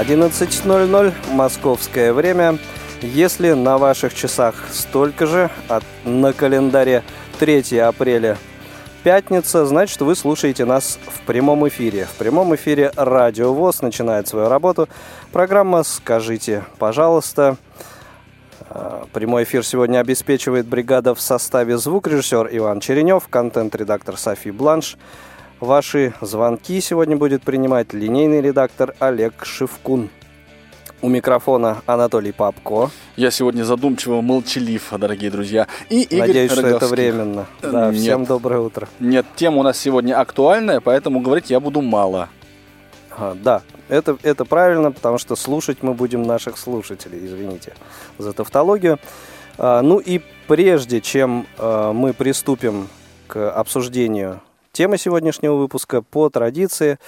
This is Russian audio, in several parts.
11.00 московское время. Если на ваших часах столько же, а на календаре 3 апреля пятница, значит вы слушаете нас в прямом эфире. В прямом эфире Радио ВОЗ начинает свою работу. Программа «Скажите, пожалуйста». А, прямой эфир сегодня обеспечивает бригада в составе звукорежиссер Иван Черенев, контент-редактор Софи Бланш, Ваши звонки сегодня будет принимать линейный редактор Олег Шевкун. У микрофона Анатолий Папко. Я сегодня задумчиво молчалив, дорогие друзья. И Игорь Надеюсь, Роговский. что это временно. Да, Нет. всем доброе утро. Нет, тема у нас сегодня актуальная, поэтому говорить я буду мало. А, да, это, это правильно, потому что слушать мы будем наших слушателей, извините за тавтологию. А, ну и прежде чем а, мы приступим к обсуждению Тема сегодняшнего выпуска по традиции.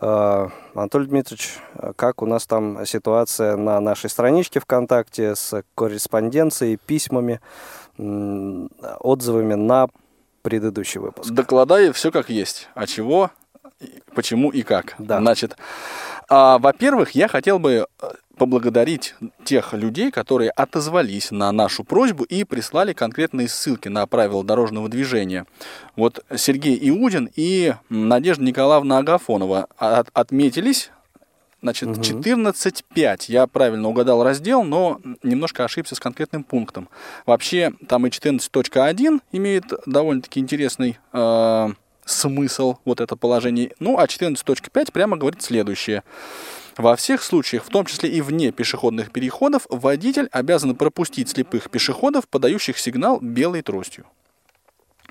Э, Анатолий Дмитриевич, как у нас там ситуация на нашей страничке ВКонтакте с корреспонденцией, письмами, отзывами на предыдущий выпуск? Докладаю все как есть. А чего, почему и как. Да. Значит, а, во-первых, я хотел бы э, поблагодарить тех людей, которые отозвались на нашу просьбу и прислали конкретные ссылки на правила дорожного движения. Вот Сергей Иудин и Надежда Николаевна Агафонова от, отметились Значит, угу. 14.5. Я правильно угадал раздел, но немножко ошибся с конкретным пунктом. Вообще, там и 14.1 имеет довольно-таки интересный э, смысл, вот это положение. Ну, а 14.5 прямо говорит следующее. Во всех случаях, в том числе и вне пешеходных переходов, водитель обязан пропустить слепых пешеходов, подающих сигнал белой тростью.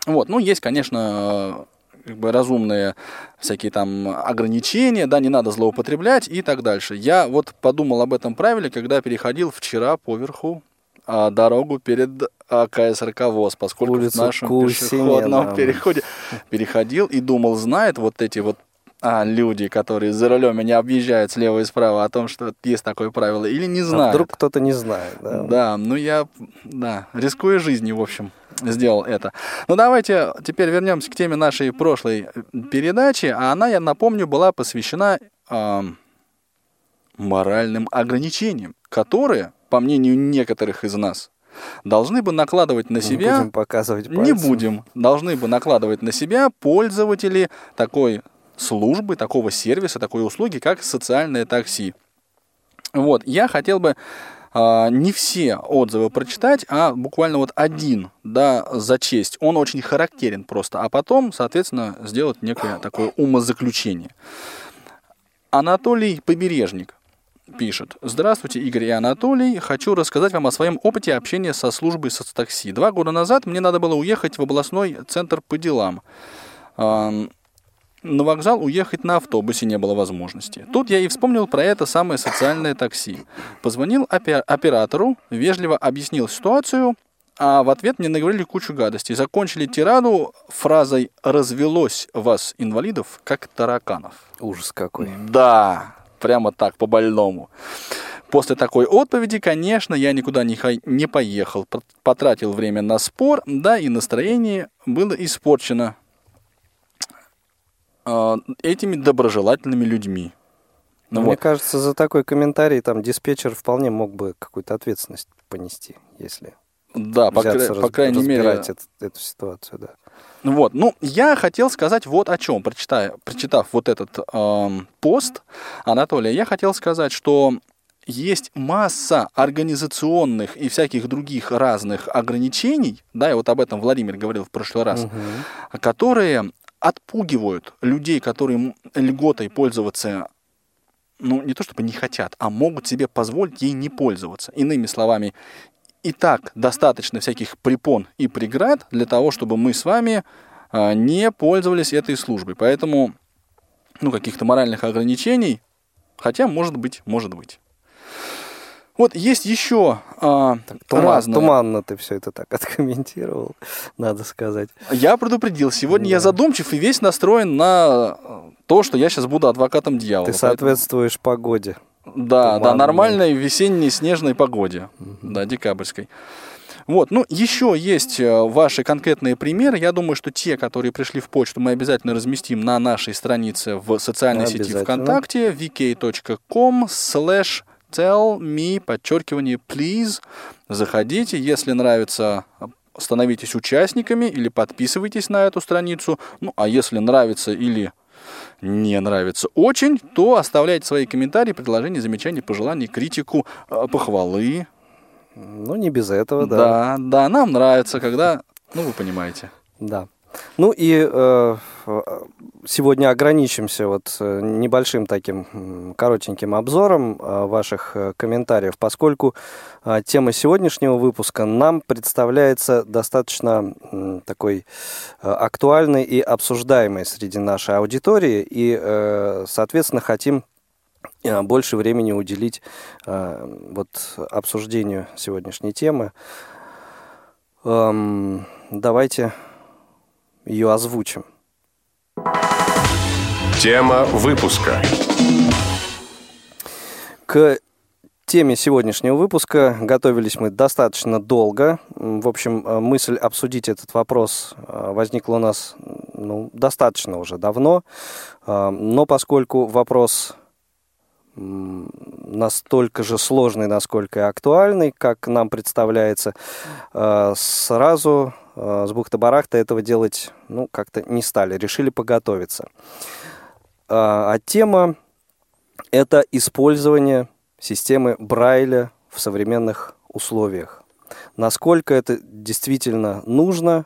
Вот, ну, есть, конечно, как бы разумные всякие там ограничения, да, не надо злоупотреблять и так дальше. Я вот подумал об этом правиле, когда переходил вчера поверху а, дорогу перед а, КСРК ВОЗ, поскольку Улицу в нашем Кусинина. пешеходном переходе переходил и думал, знает вот эти вот а, люди, которые за рулем меня объезжают слева и справа, о том, что есть такое правило, или не знают. А вдруг кто-то не знает, да? Да, ну я, да, рискуя жизнью, в общем, сделал это. Ну давайте теперь вернемся к теме нашей прошлой передачи, а она, я напомню, была посвящена э, моральным ограничениям, которые, по мнению некоторых из нас, должны бы накладывать на себя... Не будем показывать пальцем. Не будем. Должны бы накладывать на себя пользователи такой службы, такого сервиса, такой услуги, как социальное такси. Вот, я хотел бы э, не все отзывы прочитать, а буквально вот один, да, за честь. Он очень характерен просто, а потом, соответственно, сделать некое такое умозаключение. Анатолий Побережник пишет. Здравствуйте, Игорь и Анатолий. Хочу рассказать вам о своем опыте общения со службой соцтакси. Два года назад мне надо было уехать в областной центр по делам на вокзал уехать на автобусе не было возможности. Тут я и вспомнил про это самое социальное такси. Позвонил оператору, вежливо объяснил ситуацию, а в ответ мне наговорили кучу гадостей. Закончили тираду фразой «развелось вас, инвалидов, как тараканов». Ужас какой. Да, прямо так, по-больному. После такой отповеди, конечно, я никуда не, не поехал. Потратил время на спор, да и настроение было испорчено этими доброжелательными людьми. Ну, Мне вот. кажется, за такой комментарий там диспетчер вполне мог бы какую-то ответственность понести, если да, по, кра- по крайней мере эту, эту ситуацию, да. Вот, ну я хотел сказать вот о чем, прочитая, прочитав вот этот э, пост Анатолия, я хотел сказать, что есть масса организационных и всяких других разных ограничений, да, и вот об этом Владимир говорил в прошлый раз, угу. которые отпугивают людей, которые льготой пользоваться ну, не то чтобы не хотят, а могут себе позволить ей не пользоваться. Иными словами, и так достаточно всяких препон и преград для того, чтобы мы с вами а, не пользовались этой службой. Поэтому, ну, каких-то моральных ограничений Хотя, может быть, может быть. Вот есть еще а, Туман, разные. Туманно ты все это так откомментировал, надо сказать. Я предупредил. Сегодня я Да. задумчив и весь настроен на э, то, что я сейчас буду адвокатом дьявола. Ты соответствуешь погоде. Поэтому- Да, да, туманной. нормальной весенней снежной погоде. Да, декабрьской. Вот, ну, еще есть э, ваши конкретные примеры. Я думаю, что те, которые пришли в почту, мы обязательно разместим на нашей странице в социальной сети Обязательно. ВКонтакте vk.com slash tell me, подчеркивание, please. Заходите, если нравится, становитесь участниками или подписывайтесь на эту страницу. Ну, а если нравится или не нравится очень, то оставляйте свои комментарии, предложения, замечания, пожелания, критику, э, похвалы. Ну, не без этого, да. Да, да, нам нравится, когда, ну, вы понимаете. Да. Ну и э, э, сегодня ограничимся вот э, небольшим таким коротеньким обзором э, ваших комментариев, поскольку тема сегодняшнего выпуска нам представляется достаточно такой актуальной и обсуждаемой среди нашей аудитории, и, соответственно, хотим больше времени уделить вот обсуждению сегодняшней темы. Эм, давайте ее озвучим. Тема выпуска. К теме сегодняшнего выпуска готовились мы достаточно долго. В общем, э, мысль обсудить этот вопрос э, возникла у нас ну, достаточно уже давно. Э, Но поскольку вопрос настолько же сложный, насколько и актуальный, как нам представляется, э, сразу э, с бухты-барахта этого делать ну, как-то не стали, решили поготовиться. А а тема – это использование системы Брайля в современных условиях. Насколько это действительно нужно,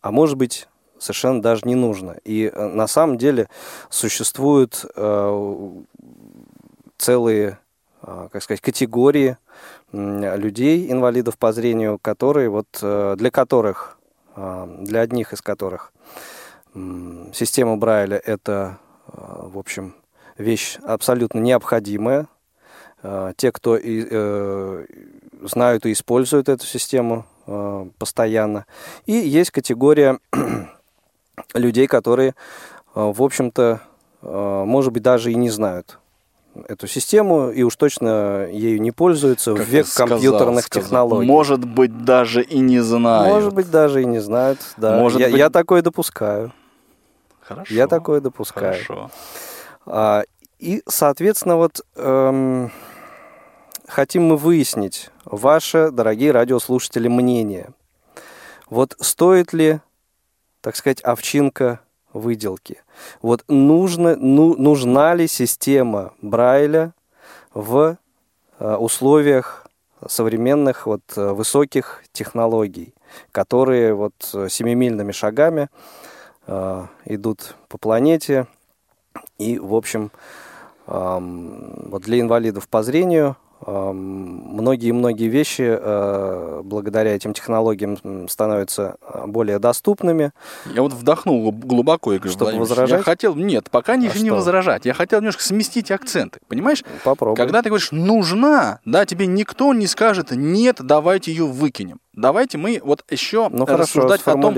а может быть совершенно даже не нужно. И э, на самом деле существуют э, целые, э, как сказать, категории людей, инвалидов по зрению, которые вот э, для которых, э, для одних из которых система Брайля это, э, в общем, вещь абсолютно необходимая. Те, кто и, э, знают и используют эту систему э, постоянно. И есть категория людей, которые, в общем-то, может быть, даже и не знают эту систему и уж точно ею не пользуются в Как век я сказал, компьютерных сказал. технологий. Может быть, даже и не знаю. Может быть, даже и не знают. Да. Может я, быть- я такое допускаю. Хорошо. Я такое допускаю. Хорошо. А, и, соответственно, вот эм, хотим мы выяснить ваше, дорогие радиослушатели, мнение. Вот стоит ли, так сказать, овчинка выделки? Вот нужно, ну, нужна ли система Брайля в э, условиях современных вот э, высоких технологий, которые вот э, семимильными шагами э, идут по планете, и, в общем, ам, вот для инвалидов по зрению многие-многие вещи э, благодаря этим технологиям становятся э, более доступными. Я вот вдохнул глуб- глубоко, Игорь Чтобы возражать? Я хотел, нет, пока не, А не что? возражать. Я хотел немножко сместить акценты. Понимаешь? Попробуй. Когда ты говоришь «нужна», да, тебе никто не скажет «нет, давайте ее выкинем». Давайте мы вот еще ну хорошо, рассуждать о том,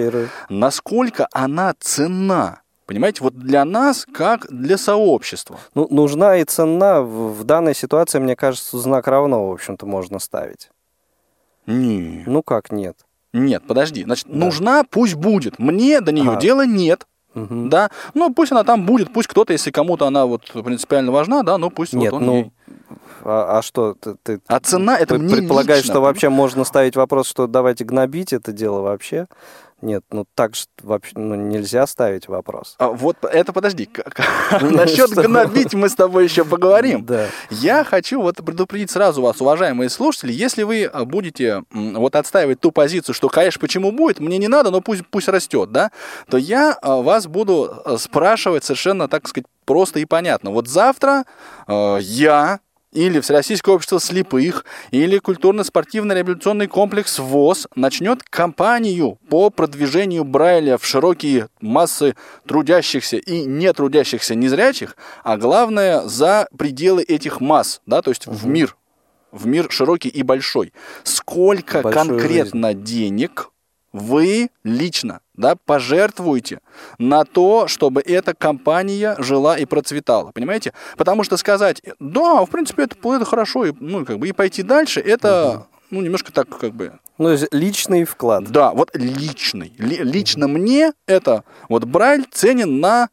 насколько она ценна. Понимаете, вот для нас, как для сообщества. Ну, нужна и цена в, данной ситуации, мне кажется, знак равно, в общем-то, можно ставить. Нет. Ну как нет? Нет, подожди. Значит, Да. нужна, пусть будет. Мне до нее Ага. дела нет. Мгм. Да, ну пусть она там будет, пусть кто-то, если кому-то она вот принципиально важна, да, ну пусть Нет, вот он ну, ей. А, а что, ты, ты А цена это Ты мне предполагаешь, лично, что вообще можно ставить вопрос, что давайте гнобить это дело вообще? Нет, ну так же вообще ну, нельзя ставить вопрос. А вот это подожди. Насчет гнобить мы с тобой еще поговорим. Да. Я хочу вот предупредить сразу вас, уважаемые слушатели, если вы а, будете вот отстаивать ту позицию, что, конечно, почему будет, мне не надо, но пусть, пусть растет, да, то я а, вас буду а, спрашивать совершенно, так сказать, просто и понятно. Вот завтра э, я или Всероссийское общество слепых, или культурно-спортивный революционный комплекс ВОЗ начнет кампанию по продвижению Брайля в широкие массы трудящихся и не трудящихся незрячих, а главное, за пределы этих масс, да, то есть угу. в мир, в мир широкий и большой. Сколько Большую конкретно жизнь. денег вы лично да, пожертвуете на то, чтобы эта компания жила и процветала. Понимаете? Потому что сказать, да, в принципе, это, это хорошо, и, ну, как бы, и пойти дальше, это угу. ну, немножко так, как бы. Ну, личный вклад. Да, вот личный. Ли, лично угу. мне это, вот Брайль ценен на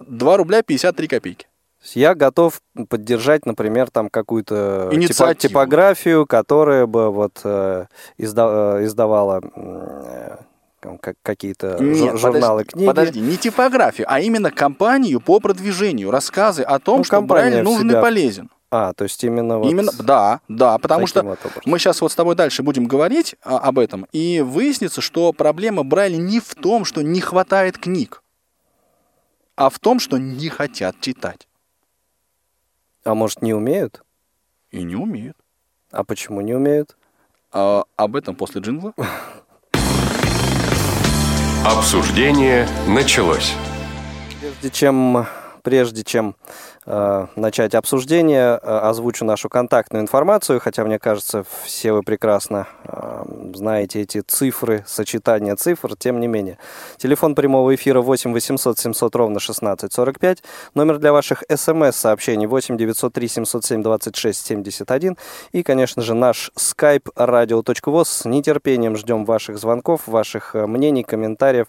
2 рубля 53 копейки. Я готов поддержать, например, там какую-то типо- типографию, которая бы вот э, изда- э, издавала э, какие-то Нет, журналы, подожди, книги. Подожди, не типографию, а именно компанию по продвижению, рассказы о том, ну, что Брайль нужен себя... и полезен. А, то есть именно вот... Именно, да, да, потому что вот мы сейчас вот с тобой дальше будем говорить а, об этом, и выяснится, что проблема Брайля не в том, что не хватает книг, а в том, что не хотят читать. А может, не умеют? И не умеют. А почему не умеют? А, об этом после джингла. Обсуждение началось. Прежде чем, прежде чем Э, начать обсуждение, э, озвучу нашу контактную информацию, хотя мне кажется, все вы прекрасно э, знаете эти цифры, сочетание цифр, тем не менее. Телефон прямого эфира 8 800 700 ровно 16 45, номер для ваших смс-сообщений 8 903 707 26 71 и, конечно же, наш skype radio.voz. С нетерпением ждем ваших звонков, ваших мнений, комментариев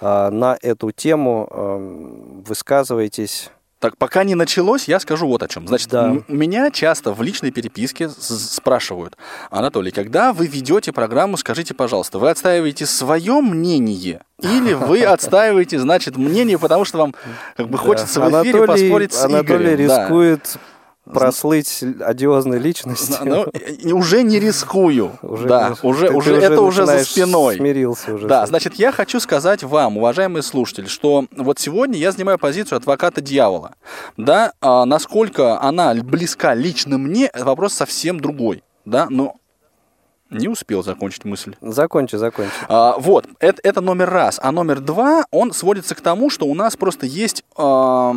на эту тему. Высказывайтесь так, пока не началось, я скажу вот о чем. Значит, да. меня часто в личной переписке спрашивают, Анатолий, когда вы ведете программу, скажите, пожалуйста, вы отстаиваете свое мнение или вы отстаиваете, значит, мнение, потому что вам как бы хочется в эфире поспорить с Анатолий Игорем. рискует прослыть одиозной личностью. Ну, уже не рискую. Уже, да, уже, уже, это уже за спиной. Смирился уже. Да, значит, я хочу сказать вам, уважаемые слушатели, что вот сегодня я занимаю позицию адвоката дьявола. Да, а, насколько она близка лично мне, вопрос совсем другой. Да, но не успел закончить мысль. Закончи, закончи. А, вот, это, это номер раз. А номер два, он сводится к тому, что у нас просто есть э,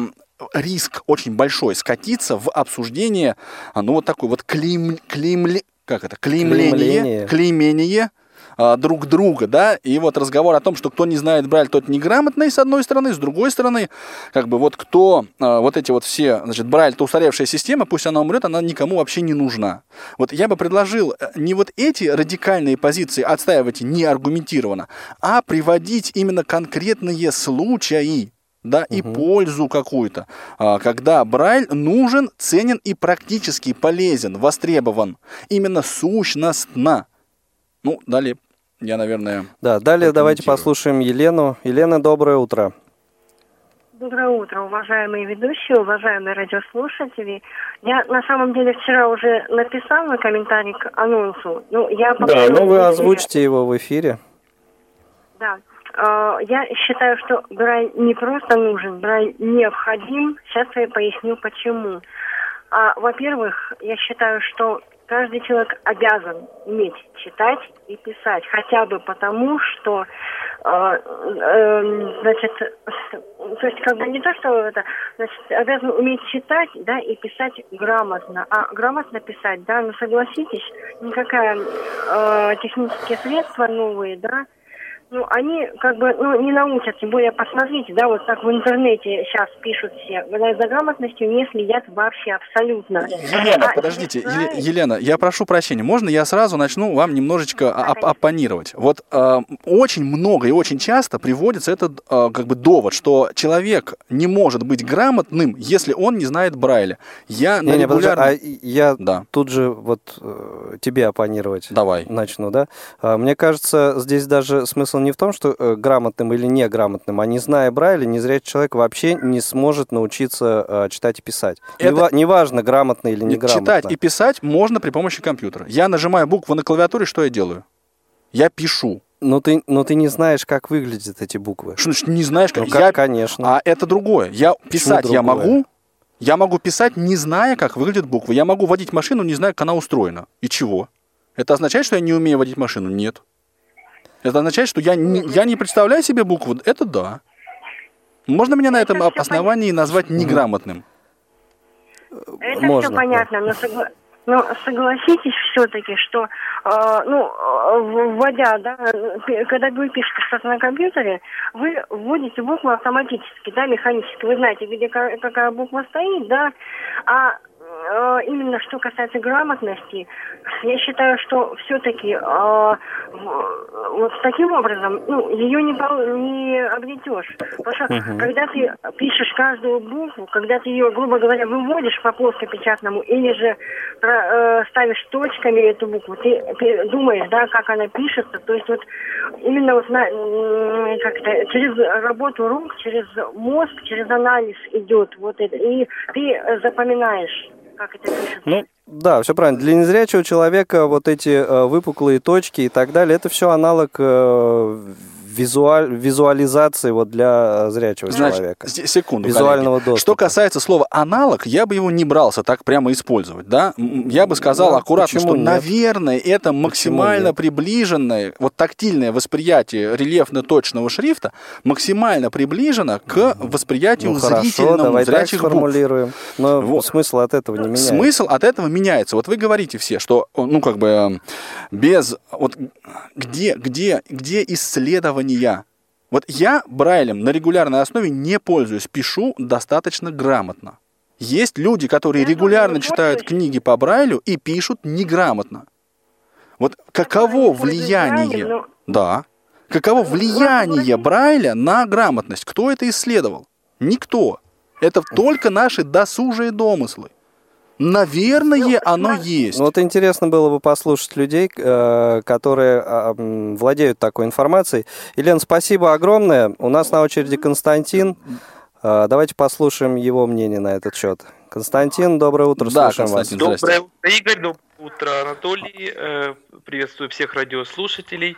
риск очень большой скатиться в обсуждение, а, ну, вот такой вот клейм, клеймли, как это, клеймление, клеймение а, друг друга, да, и вот разговор о том, что кто не знает Брайль, тот неграмотный, с одной стороны, с другой стороны, как бы вот кто, а, вот эти вот все, значит, Брайль, это устаревшая система, пусть она умрет, она никому вообще не нужна. Вот я бы предложил э, не вот эти радикальные позиции отстаивать неаргументированно, а приводить именно конкретные случаи, да, угу. и пользу какую-то. А, когда Брайль нужен, ценен и практически полезен, востребован. Именно сущностно. Ну, далее я, наверное... Да, далее давайте послушаем Елену. Елена, доброе утро. Доброе утро, уважаемые ведущие, уважаемые радиослушатели. Я на самом деле вчера уже написала комментарий к анонсу. Ну, я да, ну вы озвучите его в эфире. Да. А, я считаю, что Брай не просто нужен, Брай необходим. Сейчас я поясню почему. А, во-первых, я считаю, что каждый человек обязан уметь читать и писать, хотя бы потому, что, э, э, значит, то есть как бы не то, что это, значит, обязан уметь читать, да, и писать грамотно, а грамотно писать, да, ну согласитесь, никакая э, технические средства новые, да, ну, они как бы ну, не научат, тем более посмотрите, да, вот так в интернете сейчас пишут все, за грамотностью не следят вообще абсолютно. Елена, а, подождите, читаю... Елена, я прошу прощения, можно я сразу начну вам немножечко да, оп- оппонировать? Вот э, очень много и очень часто приводится этот э, как бы довод, что человек не может быть грамотным, если он не знает Брайля. Я не, не, регулярно... подожди, а я да. тут же вот э, тебе оппонировать Давай. начну, да? А, мне кажется, здесь даже смысл не в том, что э, грамотным или неграмотным, а не зная Брайля, незрячий человек вообще не сможет научиться э, читать и писать. Это... Неважно, грамотно или неграмотно. Читать и писать можно при помощи компьютера. Я нажимаю букву на клавиатуре, что я делаю? Я пишу. Но ты, но ты не знаешь, как выглядят эти буквы. Что значит не знаешь, как? Ну, как я... конечно. А это другое. Я писать я могу, Я могу писать, не зная, как выглядят буквы. Я могу водить машину, не зная, как она устроена. И чего? Это означает, что я не умею водить машину? Нет. Это означает, что я не, я не представляю себе буквы? Это да. Можно меня на этом Это основании назвать неграмотным? Это Можно, все понятно, но, согла- но согласитесь все-таки, что, э, ну, вводя, да, когда вы пишете что-то на компьютере, вы вводите букву автоматически, да, механически. Вы знаете, где ка- какая буква стоит, да, а именно что касается грамотности, я считаю, что все-таки вот таким образом, ну, ее не, не обретешь. Потому что когда ты пишешь каждую букву, когда ты ее, грубо говоря, выводишь по плоскопечатному или же про- э, ставишь точками эту букву, ты, ты думаешь, да, как она пишется, то есть вот именно вот на, как через работу рук, через мозг, через анализ идет вот это, и ты э, запоминаешь, как это пишется. Ну, да, все правильно. Для незрячего человека вот эти э, выпуклые точки и так далее, это все аналог э, визуаль, визуализации вот для э, зрячего Значит, человека. секунду, Визуального коллеги. доступа. Что касается слова аналог, я бы его не брался так прямо использовать, да? Я бы сказал Да, аккуратно, почему что, нет? наверное, это максимально приближенное, вот тактильное восприятие рельефно-точного шрифта максимально приближено к восприятию Ну хорошо, зрительному давай так зрячих букв. сформулируем. Но Вот. смысл от этого не меняется. Смысл от этого меняется. Вот вы говорите все, что, ну, как бы, э, без, вот, где, где, где исследования? Вот я Брайлем на регулярной основе не пользуюсь, пишу достаточно грамотно. Есть люди, которые Я регулярно читают книги по Брайлю и пишут неграмотно. Вот каково влияние, да, каково влияние Брайля на грамотность? Кто это исследовал? Никто. Это только наши досужие домыслы. Наверное, Ну, оно есть. Ну, вот интересно было бы послушать людей, э, которые а, владеют такой информацией. Елена, спасибо огромное. У нас на очереди Константин. Э, Давайте послушаем его мнение на этот счет. Константин, доброе утро, Да, слушаем Константин, вас. Доброе утро, Игорь. Доброе утро, Анатолий. Э, Приветствую всех радиослушателей.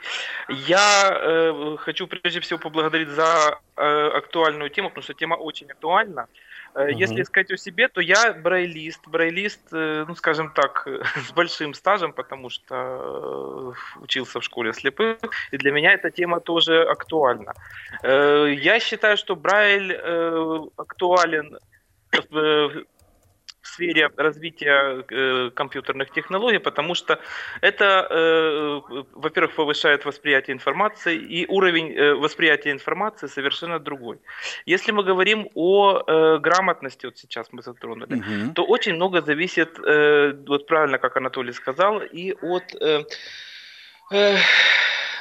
Я хочу прежде всего поблагодарить за актуальную тему, потому что тема очень актуальна. Мгм. Если сказать о себе, то я брайлист. Брайлист, э, ну, скажем так, с большим стажем, потому что э, учился в школе слепых, и для меня эта тема тоже актуальна. Я считаю, что Брайль актуален в сфере развития э, компьютерных технологий, потому что это, э, во-первых, повышает восприятие информации, и уровень э, восприятия информации совершенно другой. Если мы говорим о э, грамотности, вот сейчас мы затронули, Мгм. то очень много зависит, э, вот правильно, как Анатолий сказал, и от э, э,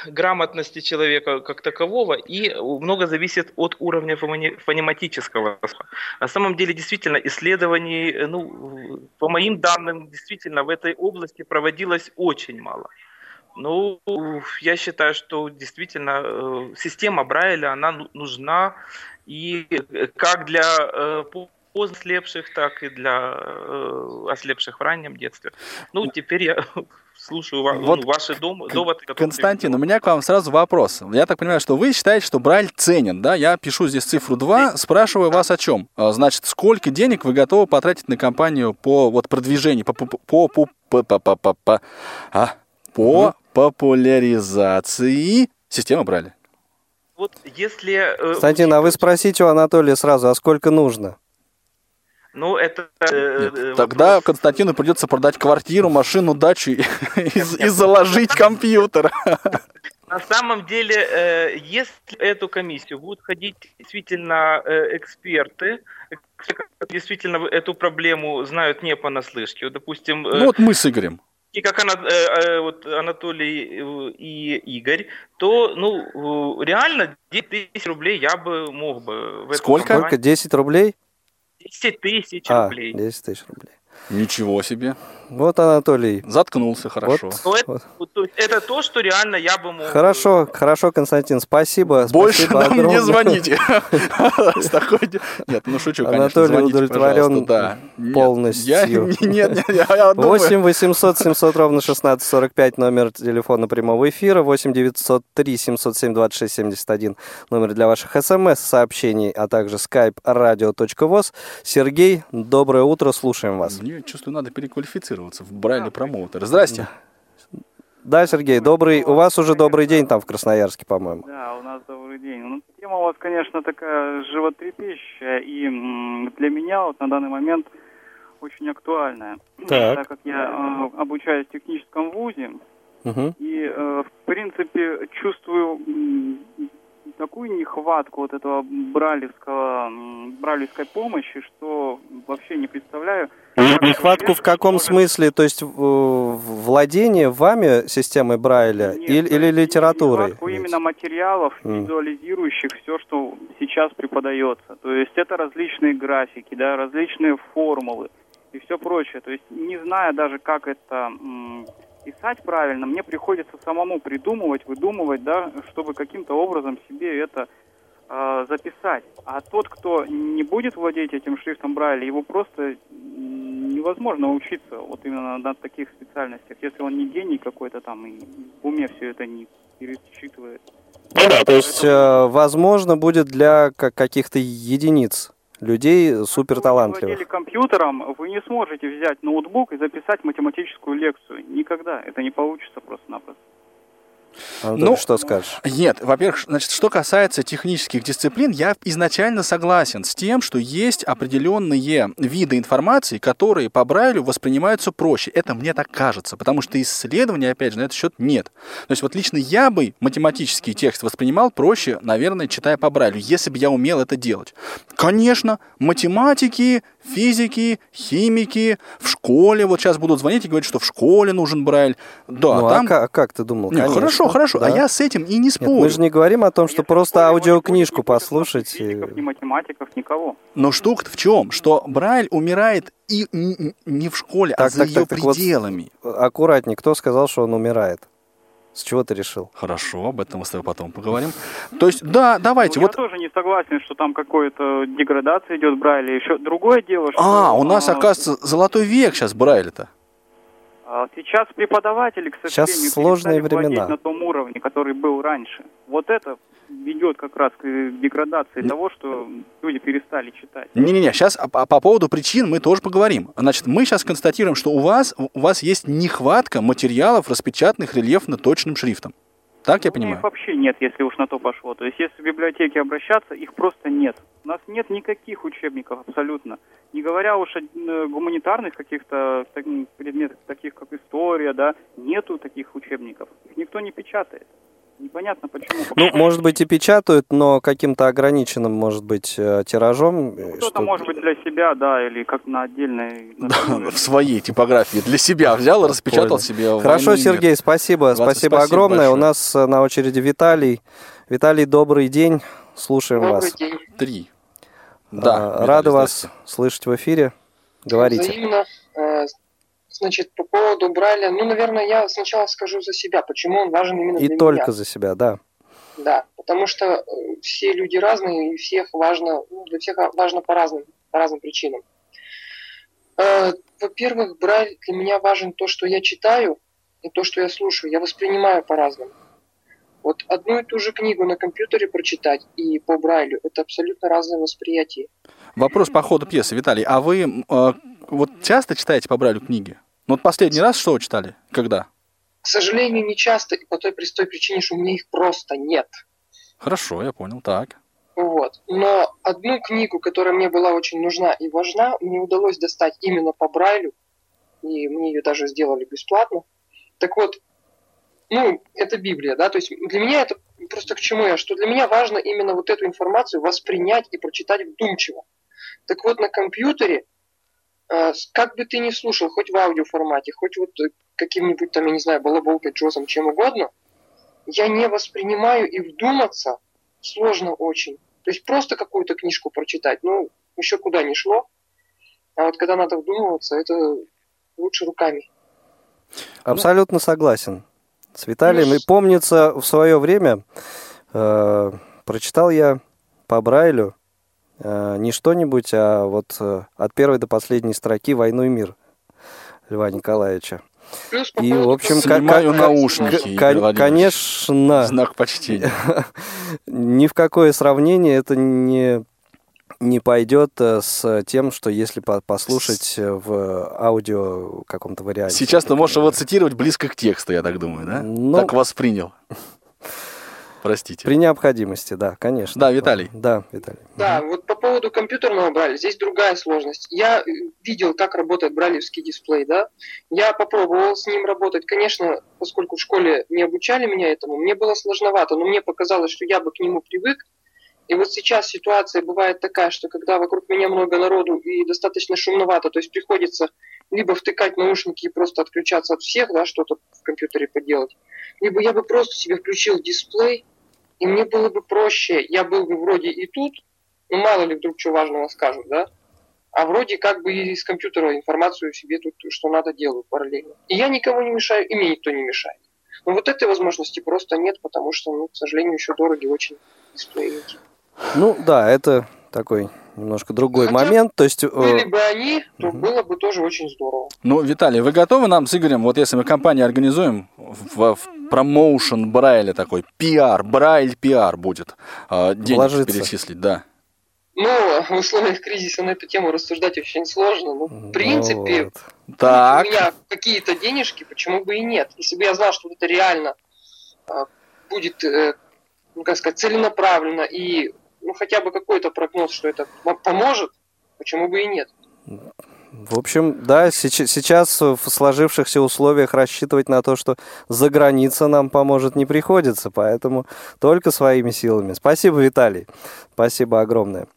грамотности человека как такового, и много зависит от уровня фонематического. На самом деле, действительно, исследований, э, ну, по моим данным, действительно, в этой области проводилось очень мало. Ну, я считаю, что действительно э, система Брайля, она ну- нужна и э, как для по- поздно слепших, так и для ослепших в раннем детстве. Ну, теперь я слушаю ва- Вот ну, ваши дом- доводы. которые Константин, у меня к вам сразу вопрос. Я так понимаю, что вы считаете, что Брайль ценен, да? Я пишу здесь цифру 2, спрашиваю вас о чем. А, Значит, сколько денег вы готовы потратить на компанию по вот продвижению, по, по, по, по, по, по, по, по, а, по популяризации системы Брайля? Вот если... э, Константин, а вы спросите у Анатолия сразу, а сколько нужно? Ну, это... э, Нет, э, Тогда вопрос- Константину придется продать квартиру, машину, дачу и, заложить компьютер. На самом деле, э, если эту комиссию будут ходить действительно э, эксперты, действительно эту проблему знают не понаслышке, вот, допустим, э, Ну вот мы с Игорем. и как э, э, вот Анатолий э, и Игорь, то, ну, э, реально 10 тысяч рублей я бы мог бы в Сколько? Сколько? компанию- 10 рублей? 10 тысяч А, рублей. 10 тысяч рублей. Ничего себе. Вот Анатолий. Заткнулся хорошо. Ну, Вот, это, вот. это то, что реально я бы мог... Хорошо, хорошо, Константин, спасибо. Больше спасибо нам не огромное. звоните. С такой... Нет, ну шучу, конечно. Анатолий звоните, удовлетворен полностью. я- Нет, нет, я я думаю... 8 800 700 ровно 16 45 номер телефона прямого эфира, 8 903 707 26 71 номер для ваших смс-сообщений, а также skype radio.voz. Сергей, доброе утро, слушаем вас. Мне, чувствую, надо переквалифицироваться в брайле промоутер. Здрасте. Да, Сергей, добрый, у вас уже добрый день там в Красноярске, по-моему. Да, у нас добрый день. Ну, тема у вас, конечно, такая животрепещущая, и для меня вот на данный момент очень актуальная. Так. как я э, обучаюсь в техническом вузе, Мгм. и, э, в принципе, чувствую такую нехватку вот этого бралевского, бралевской помощи, что вообще не представляю. как Нехватку в каком смысле? То есть владение вами системой Брайля Нет, или, или литературой? нехватку именно материалов, визуализирующих все, что сейчас преподается. То есть это различные графики, да, различные формулы и все прочее. То есть не зная даже, как это писать правильно, мне приходится самому придумывать, выдумывать, да, чтобы каким-то образом себе это э, записать. А тот, кто не будет владеть этим шрифтом Брайля, его просто невозможно учиться вот именно на таких специальностях, если он не гений какой-то там и в уме все это не пересчитывает. То есть, э, возможно, будет для ка- каких-то единиц людей супер Если вы талантливых. компьютером, вы не сможете взять ноутбук и записать математическую лекцию. Никогда. Это не получится просто-напросто. Анатолий, Ну, что скажешь? Нет, во-первых, значит, что касается технических дисциплин, я изначально согласен с тем, что есть определенные виды информации, которые по Брайлю воспринимаются проще. Это мне так кажется, потому что исследований, опять же, на этот счет нет. То есть вот лично я бы математический текст воспринимал проще, наверное, читая по Брайлю, если бы я умел это делать. Конечно, математики, физики, химики в школе, вот сейчас будут звонить и говорить, что в школе нужен Брайль. Да, ну, там... а, ка- как, ты думал? Не, Конечно, хорошо, хорошо, да. а я с этим и не Нет, спорю. мы же не говорим о том, что Если просто аудиокнижку послушать. Ни физиков, и- ни математиков, никого. Но штука в чем? Что Брайль умирает и не в школе, а Так, за так, ее так, так вот- пределами. Аккуратней, кто сказал, что он умирает? С чего ты решил? Хорошо, об этом мы с тобой потом поговорим. То есть, да, давайте, Ну, вот... Я тоже не согласен, что там какая-то деградация идет в Брайле. Еще другое дело, что... А, у нас, а, оказывается, золотой век сейчас Брайля-то. А, Сейчас преподаватели, к Сейчас сожалению, сложные перестали владеть времена. на том уровне, который был раньше. Вот это ведет как раз к деградации того, что люди перестали читать. Не-не-не, сейчас по, по поводу причин мы тоже поговорим. Значит, мы сейчас констатируем, что у вас, у вас есть нехватка материалов, распечатанных рельефно-точным шрифтом. Так я У меня понимаю? их вообще нет, если уж на то пошло. То есть, если в библиотеке обращаться, их просто нет. У нас нет никаких учебников абсолютно. Не говоря уж о э, гуманитарных каких-то предметах, таких как история, да, нету таких учебников. Их никто не печатает. Непонятно почему. Ну, может быть, и печатают, но каким-то ограниченным, может быть, э, тиражом. э, Кто-то, что- может быть, для себя, да, или как на отдельной... В своей типографии для себя взял и распечатал себе. Хорошо. Сергей, спасибо. 20, Спасибо огромное. У нас э, на очереди Виталий. Виталий, добрый день. Слушаем Добрый вас. день. Три. Да. Рады вас слышать в эфире. Говорите. Взаимно. Значит, по поводу Брайля, ну, наверное, я сначала скажу за себя, почему он важен именно И для только меня. за себя, да. Да, потому что э, все люди разные, и всех важно, ну, для всех важно по разным, по разным причинам. Э, Во-первых, Брайль для меня важен то, что я читаю, и то, что я слушаю. Я воспринимаю по-разному. Вот одну и ту же книгу на компьютере прочитать и по Брайлю – это абсолютно разное восприятие. Вопрос по ходу пьесы, Виталий. А вы э, вот часто читаете по Брайлю книги? Ну вот последний раз что вы читали? Когда? К сожалению, не часто, и по той простой причине, что у меня их просто нет. Хорошо, я понял. Так. Вот. Но одну книгу, которая мне была очень нужна и важна, мне удалось достать именно по Брайлю, и мне ее даже сделали бесплатно. Так вот, ну, это Библия, да, то есть для меня это просто к чему я, что для меня важно именно вот эту информацию воспринять и прочитать вдумчиво. Так вот, на компьютере, как бы ты ни слушал, хоть в аудиоформате, хоть вот э, каким-нибудь там, я не знаю, балаболкой, джозом, чем угодно, я не воспринимаю и вдуматься сложно очень. То есть просто какую-то книжку прочитать, ну, еще куда ни шло. А вот когда надо вдумываться, это лучше руками. Абсолютно согласен с Виталием. Ну, И помнится, в свое время э, прочитал я по Брайлю не что-нибудь, а вот э, от первой до последней строки «Войну и мир» Льва Николаевича. И, в общем, Снимаю как- наушники. К- конечно, Знак почтения. ни в какое сравнение это не, не пойдет э, с тем, что если по- послушать э, в аудио каком-то варианте. Сейчас ты можешь его цитировать близко к тексту, я так думаю, да? Ну- Так воспринял. Простите. При необходимости, да, конечно. Да, Виталий. Да, Виталий. Да, вот по поводу компьютерного брайля, здесь другая сложность. Я э, видел, как работает брайлевский дисплей, да. Я попробовал с ним работать. Конечно, поскольку в школе не обучали меня этому, мне было сложновато, но мне показалось, что я бы к нему привык. И вот сейчас ситуация бывает такая, что когда вокруг меня много народу и достаточно шумновато, то есть приходится либо втыкать наушники и просто отключаться от всех, да, что-то в компьютере поделать, либо я бы просто себе включил дисплей, и мне было бы проще, я был бы вроде и тут, ну мало ли вдруг что важного скажут, да, а вроде как бы из компьютера информацию себе тут, что надо, делаю параллельно. И я никому не мешаю, и мне никто не мешает. Но вот этой возможности просто нет, потому что, ну, к сожалению, еще дороги очень дисплейники. Ну да, это такой немножко другой Хотя момент. То есть, э, Были бы они, то мгм. было бы тоже очень здорово. Ну, Виталий, вы готовы нам с Игорем, вот если мы компанию организуем, в, в промоушен Брайля такой, пиар, Брайль пиар будет, э, денег Вложиться. перечислить, да. Но в условиях кризиса на эту тему рассуждать очень сложно. Ну, ну в принципе, вот. Так, у меня какие-то денежки, почему бы и нет? Если бы я знал, что это реально а, будет, э, ну, как сказать, целенаправленно и ну, хотя бы какой-то прогноз, что это поможет, почему бы и нет? В общем, да, сейчас в сложившихся условиях рассчитывать на то, что за граница нам поможет, не приходится, поэтому только своими силами. Спасибо, Виталий. Спасибо огромное.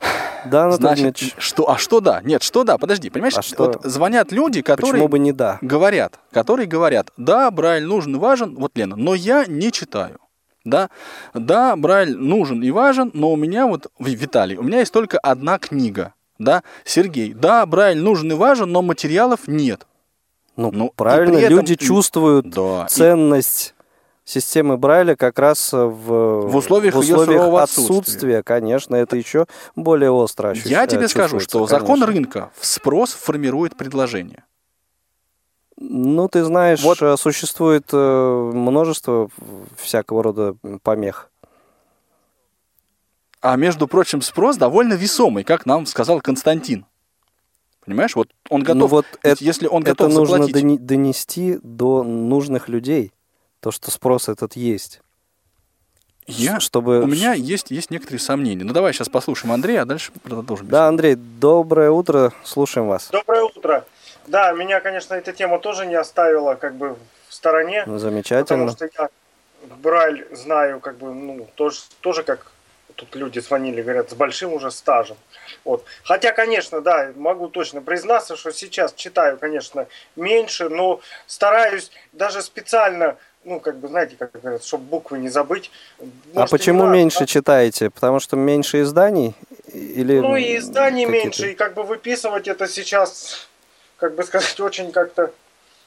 Да, Анатолий значит, что, а что да? Нет, что да, подожди, понимаешь, А что? вот звонят люди, которые почему бы не да? говорят, которые говорят, да, Брайль нужен и важен, вот Лена, но я не читаю. Да, да, Брайль нужен и важен, но у меня вот, Ви- Виталий, у меня есть только одна книга. Да, Сергей, да, Брайль нужен и важен, но материалов нет. Ну, Ну, правильно, этом- люди чувствуют Да. и- ценность системы Брайля как раз в, В условиях её сурового отсутствия. отсутствия, конечно, это еще более остро ощущ- Я тебе скажу, что закон конечно. рынка в спрос формирует предложение. Ну, ты знаешь, Вот. э, существует э, множество всякого рода помех. А между прочим, спрос довольно весомый, как нам сказал Константин. Понимаешь, вот он готов, Ну, вот это- если он Это готов нужно заплатить, донести до нужных людей, то, что спрос этот есть. я, чтобы... у меня есть, есть некоторые сомнения. Ну давай сейчас послушаем Андрея, а дальше продолжим. Да, Андрей, доброе утро, слушаем вас. Доброе утро. Да, меня, конечно, эта тема тоже не оставила как бы в стороне, Ну, потому замечательно. что я Брайль знаю как бы, ну, тоже, тоже как тут люди звонили, говорят, с большим уже стажем. Вот. Хотя, конечно, да, могу точно признаться, что сейчас читаю, конечно, меньше, но стараюсь даже специально, ну, как бы, знаете, как говорят, чтобы буквы не забыть. а Может, и почему надо, меньше да? читаете? Потому что меньше изданий? Или Ну и изданий меньше, и как бы выписывать это сейчас, как бы сказать, очень как-то,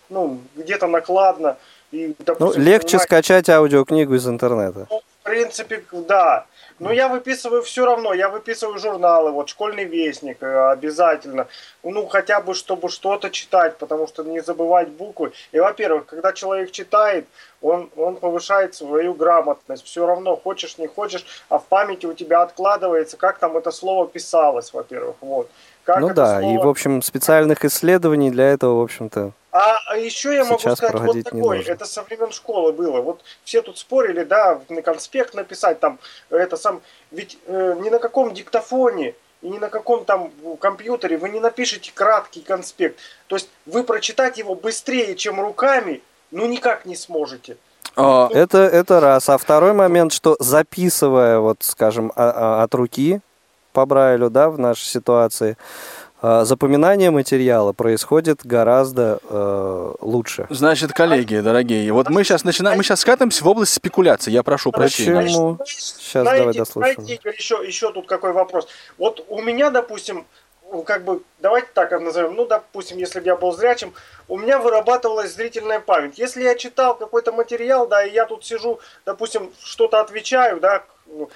ну, где-то накладно. И, Ну, допустим, легче понимаете, скачать аудиокнигу из интернета. ну, принципе, да. Но я выписываю все равно, я выписываю журналы, вот школьный вестник э, обязательно. Ну, хотя бы, чтобы что-то читать, потому что не забывать буквы. И, во-первых, когда человек читает, он, он повышает свою грамотность. Все равно, хочешь, не хочешь, а в памяти у тебя откладывается, как там это слово писалось, во-первых. Вот. Как ну да, и слово в общем специальных исследований для этого, в общем-то, а а еще я могу сказать вот нужно. это со времен школы было. Вот все тут спорили, да, на конспект написать там, это сам, ведь э, ни на каком диктофоне и ни на каком там компьютере вы не напишете краткий конспект. То есть вы прочитать его быстрее, чем руками, ну никак не сможете. А, это, это раз. А второй момент, что записывая, вот скажем, а- от руки по Брайлю, да, в нашей ситуации, а, запоминание материала происходит гораздо э, лучше. Значит, коллеги, дорогие, вот мы сейчас начинаем, мы сейчас скатываемся в область спекуляции, я прошу прощения. Почему? Сейчас давай дослушаем. Знаете, Игорь, еще, еще тут какой вопрос. Вот у меня, допустим, ну, как бы, давайте так назовем, ну, допустим, если бы я был зрячим, у меня вырабатывалась зрительная память. Если я читал какой-то материал, да, и я тут сижу, допустим, что-то отвечаю, да, ну,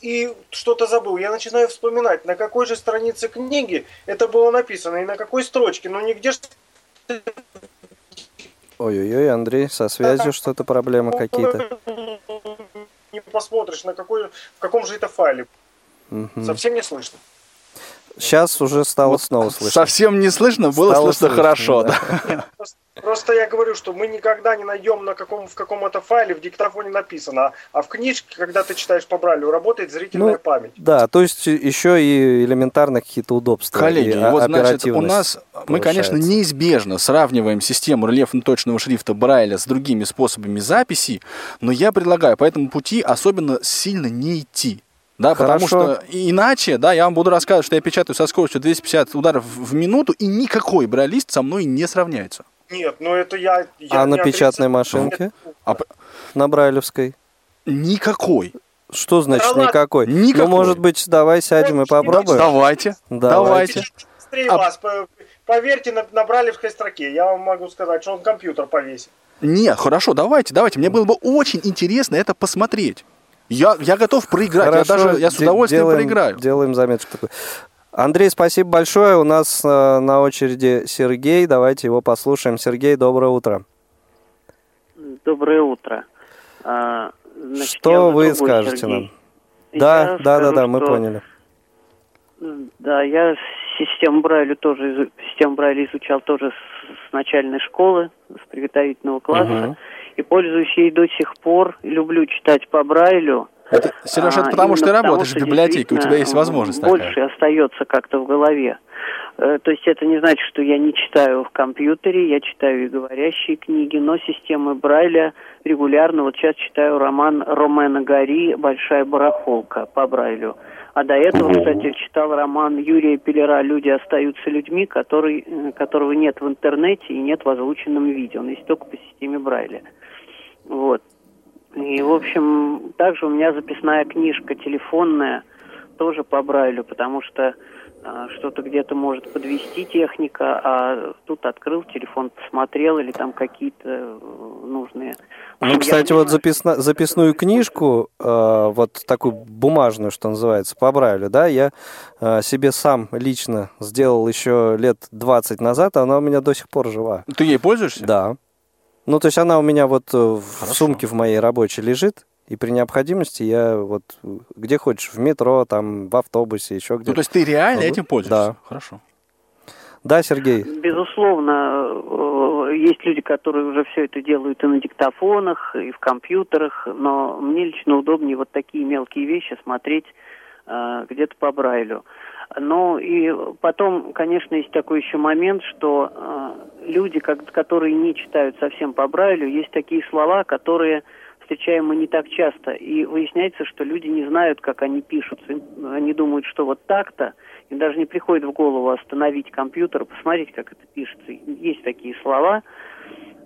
и что-то забыл, я начинаю вспоминать, на какой же странице книги это было написано, и на какой строчке, но нигде Ой-ой-ой, Андрей, со связью что-то проблемы какие-то. Не посмотришь, на какой, в каком же это файле. Угу. Совсем не слышно. Сейчас уже стало вот снова слышно. Совсем не слышно, было стало слышно, слышно хорошо, да. да. Просто я говорю, что мы никогда не найдем на каком, в каком-то файле в диктофоне написано, а в книжке, когда ты читаешь по Брайлю, работает зрительная ну, память. Да, то есть еще и элементарно какие-то удобства. Коллеги, вот значит, у нас, мы, конечно, неизбежно сравниваем систему рельефно-точного шрифта Брайля с другими способами записи, но я предлагаю по этому пути особенно сильно не идти. Да, Хорошо. потому что иначе, да, я вам буду рассказывать, что я печатаю со скоростью 250 ударов в минуту, и никакой брайлист со мной не сравняется. Нет, ну это я... я а на печатной машинке? А... На брайлевской? Никакой. Что значит да никакой? никакой? Ну, может быть, давай сядем и попробуем? Давайте. Давайте. Быстрее а... вас. Поверьте на, на брайлевской строке. Я вам могу сказать, что он компьютер повесит. Нет, хорошо, давайте, давайте. Мне было бы очень интересно это посмотреть. Я, я готов проиграть. Хорошо, я даже я с удовольствием делаем, проиграю. Делаем заметку такую. Андрей, спасибо большое. У нас э, на очереди Сергей. Давайте его послушаем. Сергей, доброе утро. Доброе утро. А, значит, что вы скажете Сергей. нам? Да, да, да, да, мы поняли. Да, я систему Брайля тоже, систему Брайля изучал тоже с, с начальной школы, с приготовительного класса. Угу и пользуюсь ей до сих пор. Люблю читать по Брайлю. Это, Сереж, это а, потому, что ты работаешь потому, в библиотеке, у тебя есть возможность больше такая. остается как-то в голове. Э, то есть это не значит, что я не читаю в компьютере, я читаю и говорящие книги, но системы Брайля регулярно. Вот сейчас читаю роман Ромена Гори «Большая барахолка» по Брайлю. А до этого, кстати, читал роман Юрия Пелера «Люди остаются людьми», который, э, которого нет в интернете и нет в озвученном видео. Он есть только по системе Брайля. Вот. И, в общем, также у меня записная книжка телефонная, тоже по Брайлю, потому что а, что-то где-то может подвести техника, а тут открыл телефон, посмотрел или там какие-то э, нужные. Ну, кстати, вот записно, записную книжку, э, вот такую бумажную, что называется, по Брайлю, да, я э, себе сам лично сделал еще лет 20 назад, а она у меня до сих пор жива. Ты ей пользуешься? Да. Ну, то есть она у меня вот э, в Хорошо. сумке в моей рабочей лежит, и при необходимости я вот где хочешь, в метро, там, в автобусе, еще где-то. Ну, то есть ты реально этим пользуешься? Да. Хорошо. Да, Сергей? Безусловно, э, есть люди, которые уже все это делают и на диктофонах, и в компьютерах, но мне лично удобнее вот такие мелкие вещи смотреть э, где-то по Брайлю. Ну и потом, конечно, есть такой еще момент, что э, люди, как, которые не читают совсем по Брайлю, есть такие слова, которые встречаем мы не так часто. И выясняется, что люди не знают, как они пишутся. Они думают, что вот так-то, им даже не приходит в голову остановить компьютер, посмотреть, как это пишется. Есть такие слова,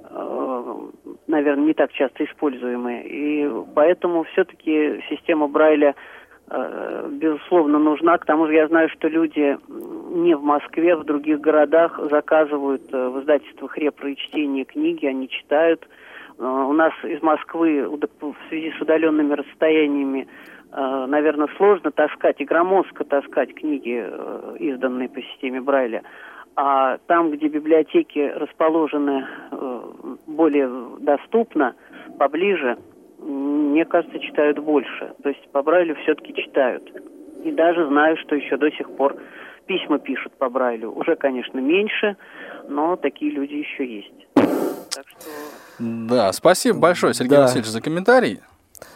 э, наверное, не так часто используемые. И поэтому все-таки система Брайля безусловно, нужна. К тому же я знаю, что люди не в Москве, в других городах заказывают э, в издательствах репро чтение книги, они читают. Э, у нас из Москвы в связи с удаленными расстояниями, наверное, сложно таскать и громоздко таскать книги, изданные по системе Брайля. А там, где библиотеки расположены более доступно, поближе, мне кажется, читают больше. То есть по Брайлю все-таки читают. И даже знаю, что еще до сих пор письма пишут по Брайлю. Уже, конечно, меньше, но такие люди еще есть. Так что... Да, спасибо большое, Сергей да. Васильевич, за комментарий.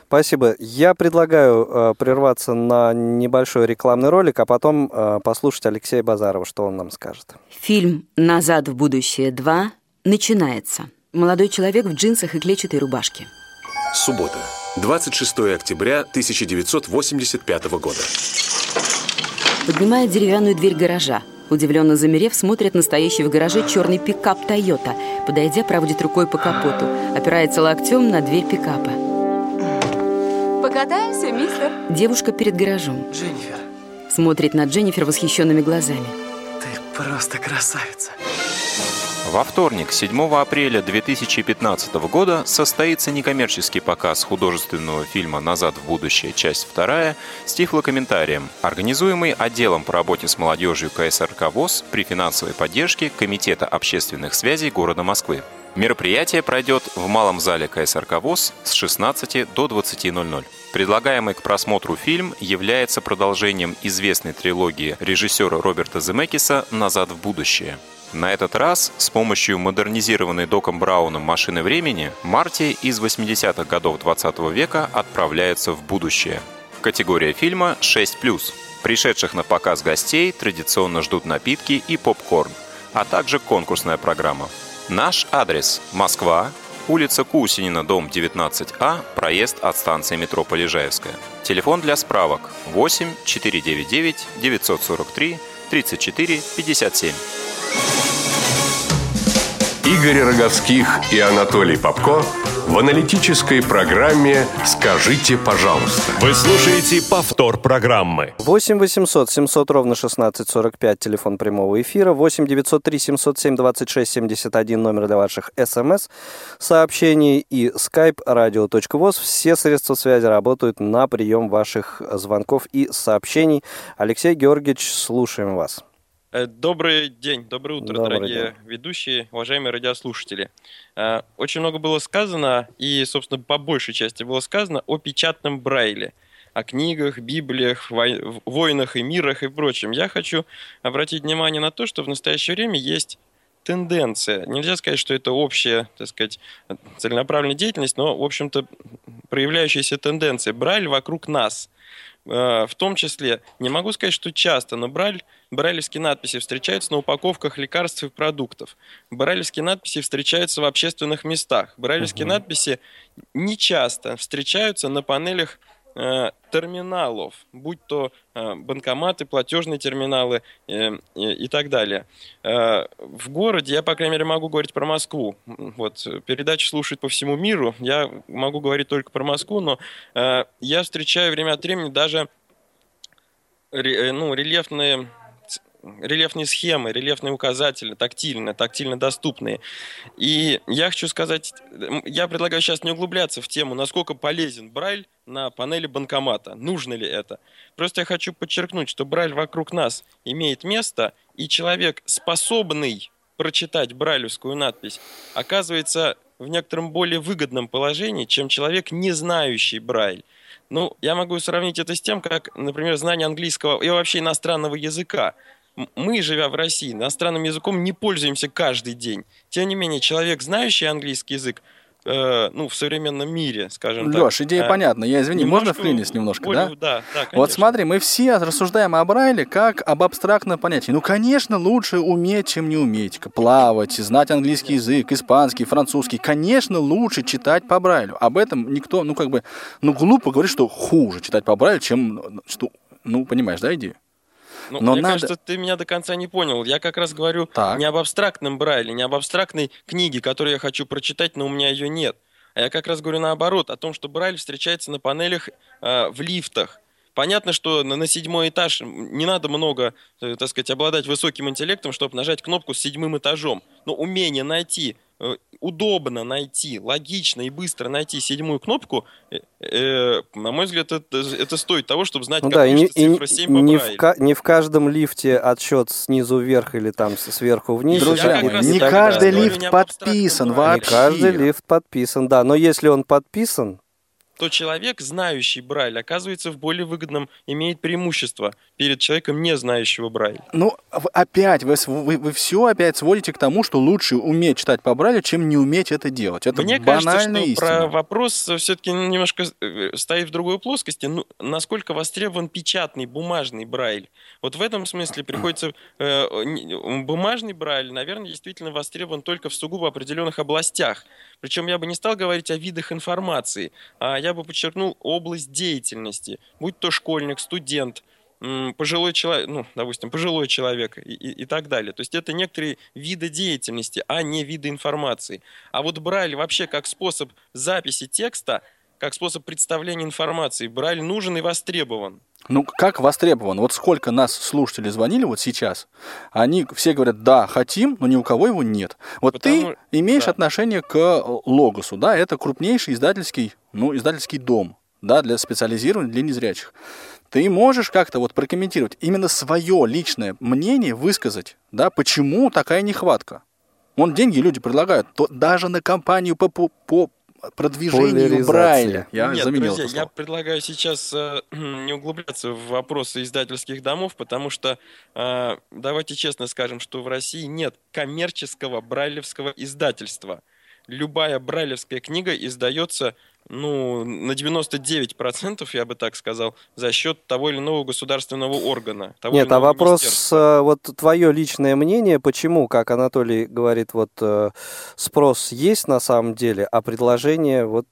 Спасибо. Я предлагаю э, прерваться на небольшой рекламный ролик, а потом э, послушать Алексея Базарова, что он нам скажет. Фильм «Назад в будущее 2» начинается. Молодой человек в джинсах и клетчатой рубашке. Суббота, 26 октября 1985 года. Поднимает деревянную дверь гаража. Удивленно замерев, смотрит настоящий в гараже черный пикап «Тойота». Подойдя, проводит рукой по капоту. Опирается локтем на дверь пикапа. Покатаемся, мистер? Девушка перед гаражом. Дженнифер. Смотрит на Дженнифер восхищенными глазами. просто красавица. Во вторник, 7 апреля 2015 года, состоится некоммерческий показ художественного фильма «Назад в будущее. Часть вторая» с тифлокомментарием, организуемый отделом по работе с молодежью КСРК ВОЗ при финансовой поддержке Комитета общественных связей города Москвы. Мероприятие пройдет в малом зале КСРК ВОЗ с 16 до 20.00. Предлагаемый к просмотру фильм является продолжением известной трилогии режиссера Роберта Земекиса «Назад в будущее». На этот раз с помощью модернизированной Доком Брауном машины времени Марти из 80-х годов 20 века отправляется в будущее. Категория фильма 6+. Пришедших на показ гостей традиционно ждут напитки и попкорн, а также конкурсная программа. Наш адрес – Москва, улица Кусинина, дом 19А, проезд от станции метро Полежаевская. Телефон для справок 8 499 943 34 57. Игорь Роговских и Анатолий Попко в аналитической программе «Скажите, пожалуйста». Вы слушаете повтор программы. 8 800 700 ровно 1645, телефон прямого эфира. 8 903 707 26 71, номер для ваших смс, сообщений и skype radio.voz. Все средства связи работают на прием ваших звонков и сообщений. Алексей Георгиевич, слушаем вас. Э, добрый день, доброе утро, Добрый дорогие день. ведущие, уважаемые радиослушатели. Э, Очень много было сказано, и, собственно, по большей части было сказано о печатном Брайле, о книгах, библиях, вой- войнах и мирах и прочем. Я хочу обратить внимание на то, что в настоящее время есть тенденция. Нельзя сказать, что это общая, так сказать, целенаправленная деятельность, но, в общем-то, проявляющаяся тенденция. Брайль вокруг нас. Э, В том числе, не могу сказать, что часто, но брайль, брайлевские надписи встречаются на упаковках лекарств и продуктов. Брайлевские надписи встречаются в общественных местах. Брайлевские надписи не часто встречаются на панелях терминалов, будь то э, банкоматы, платежные терминалы э, и, так далее. Э, в городе я, по крайней мере, могу говорить про Москву. Вот э, передачи слушают по всему миру. Я могу говорить только про Москву, но э, я встречаю время от времени даже э, ну, рельефные рельефные схемы, рельефные указатели, тактильно, тактильно доступные. И я хочу сказать, я предлагаю сейчас не углубляться в тему, насколько полезен Брайль на панели банкомата. Нужно ли это? Просто я хочу подчеркнуть, что Брайль вокруг нас имеет место, и человек, способный прочитать брайлевскую надпись, оказывается в некотором более выгодном положении, чем человек, не знающий Брайль. Ну, я могу сравнить это с тем, как, например, знание английского и вообще иностранного языка. Мы, живя в России, иностранным языком не пользуемся каждый день. Тем не менее, человек, знающий английский язык, э, ну, в современном мире, скажем так. Леш, идея э, понятна. Я извини, можно вклиниться немножко, более- да? Да, да, Вот конечно. смотри, мы все рассуждаем о Брайле как об абстрактном понятии. Ну, конечно, лучше уметь, чем не уметь. Плавать, знать английский язык, испанский, французский. Конечно, лучше читать по Брайлю. Об этом никто, ну, как бы, ну, глупо говорить, что хуже читать по Брайлю, чем, что, ну, понимаешь, да, идею? Ну, Но мне надо- кажется, ты меня до конца не понял. Я как раз говорю Так. не об абстрактном Брайле, не об абстрактной книге, которую я хочу прочитать, но у меня ее нет. А я как раз говорю наоборот, о том, что Брайль встречается на панелях э, в лифтах. Понятно, что на, на седьмой этаж не надо много, э, так сказать, обладать высоким интеллектом, чтобы нажать кнопку с седьмым этажом. Но умение найти, удобно найти, логично и быстро найти седьмую кнопку, э, э, на мой взгляд, это, это стоит того, чтобы знать, Ну как да, и, не, не- цифра 7 по не, в, ка- не в каждом лифте отсчет снизу вверх или там сверху вниз. Друзья не далее. каждый лифт не подписан Брайле. Не каждый вообще. лифт подписан, да. Но если он подписан, то человек, знающий Брайль, оказывается в более выгодном, имеет преимущество перед человеком, не знающего Брайль. Ну, опять, вы, св- вы, все опять сводите к тому, что лучше уметь читать по Брайлю, чем не уметь это делать. Это Мне кажется, что истина. про вопрос все-таки немножко э, стоит в другой плоскости. Ну, насколько востребован печатный, бумажный Брайль? Вот в этом смысле приходится... э, бумажный Брайль, наверное, действительно востребован только в сугубо определенных областях. Причем я бы не стал говорить о видах информации, а я бы подчеркнул область деятельности. Будь то школьник, студент, пожилой человек, ну, допустим, пожилой человек и, и- и так далее. То есть это некоторые виды деятельности, а не виды информации. А вот Брайль вообще как способ записи текста, как способ представления информации, Брайль нужен и востребован. Ну, как востребован? Вот сколько нас слушателей звонили вот сейчас, они все говорят, да, хотим, но ни у кого его нет. Вот Потому- ты имеешь да. отношение к э, Логосу, да, это крупнейший издательский, ну, издательский дом, да, для специализированных, для незрячих. Ты можешь как-то вот прокомментировать, именно свое личное мнение высказать, да, почему такая нехватка? Вон деньги люди предлагают, то даже на кампанию по, по, по продвижению. Брайля. Я Нет, заменил друзья, я предлагаю сейчас э, не углубляться в вопросы издательских домов, потому что э, давайте честно скажем, что в России нет коммерческого брайлевского издательства. Любая брайлевская книга издается ну, на 99%, я бы так сказал, за счет того или иного государственного органа. того Нет, а вопрос, э, вот твое личное мнение, почему, как Анатолий говорит, вот э, спрос есть на самом деле, а предложение вот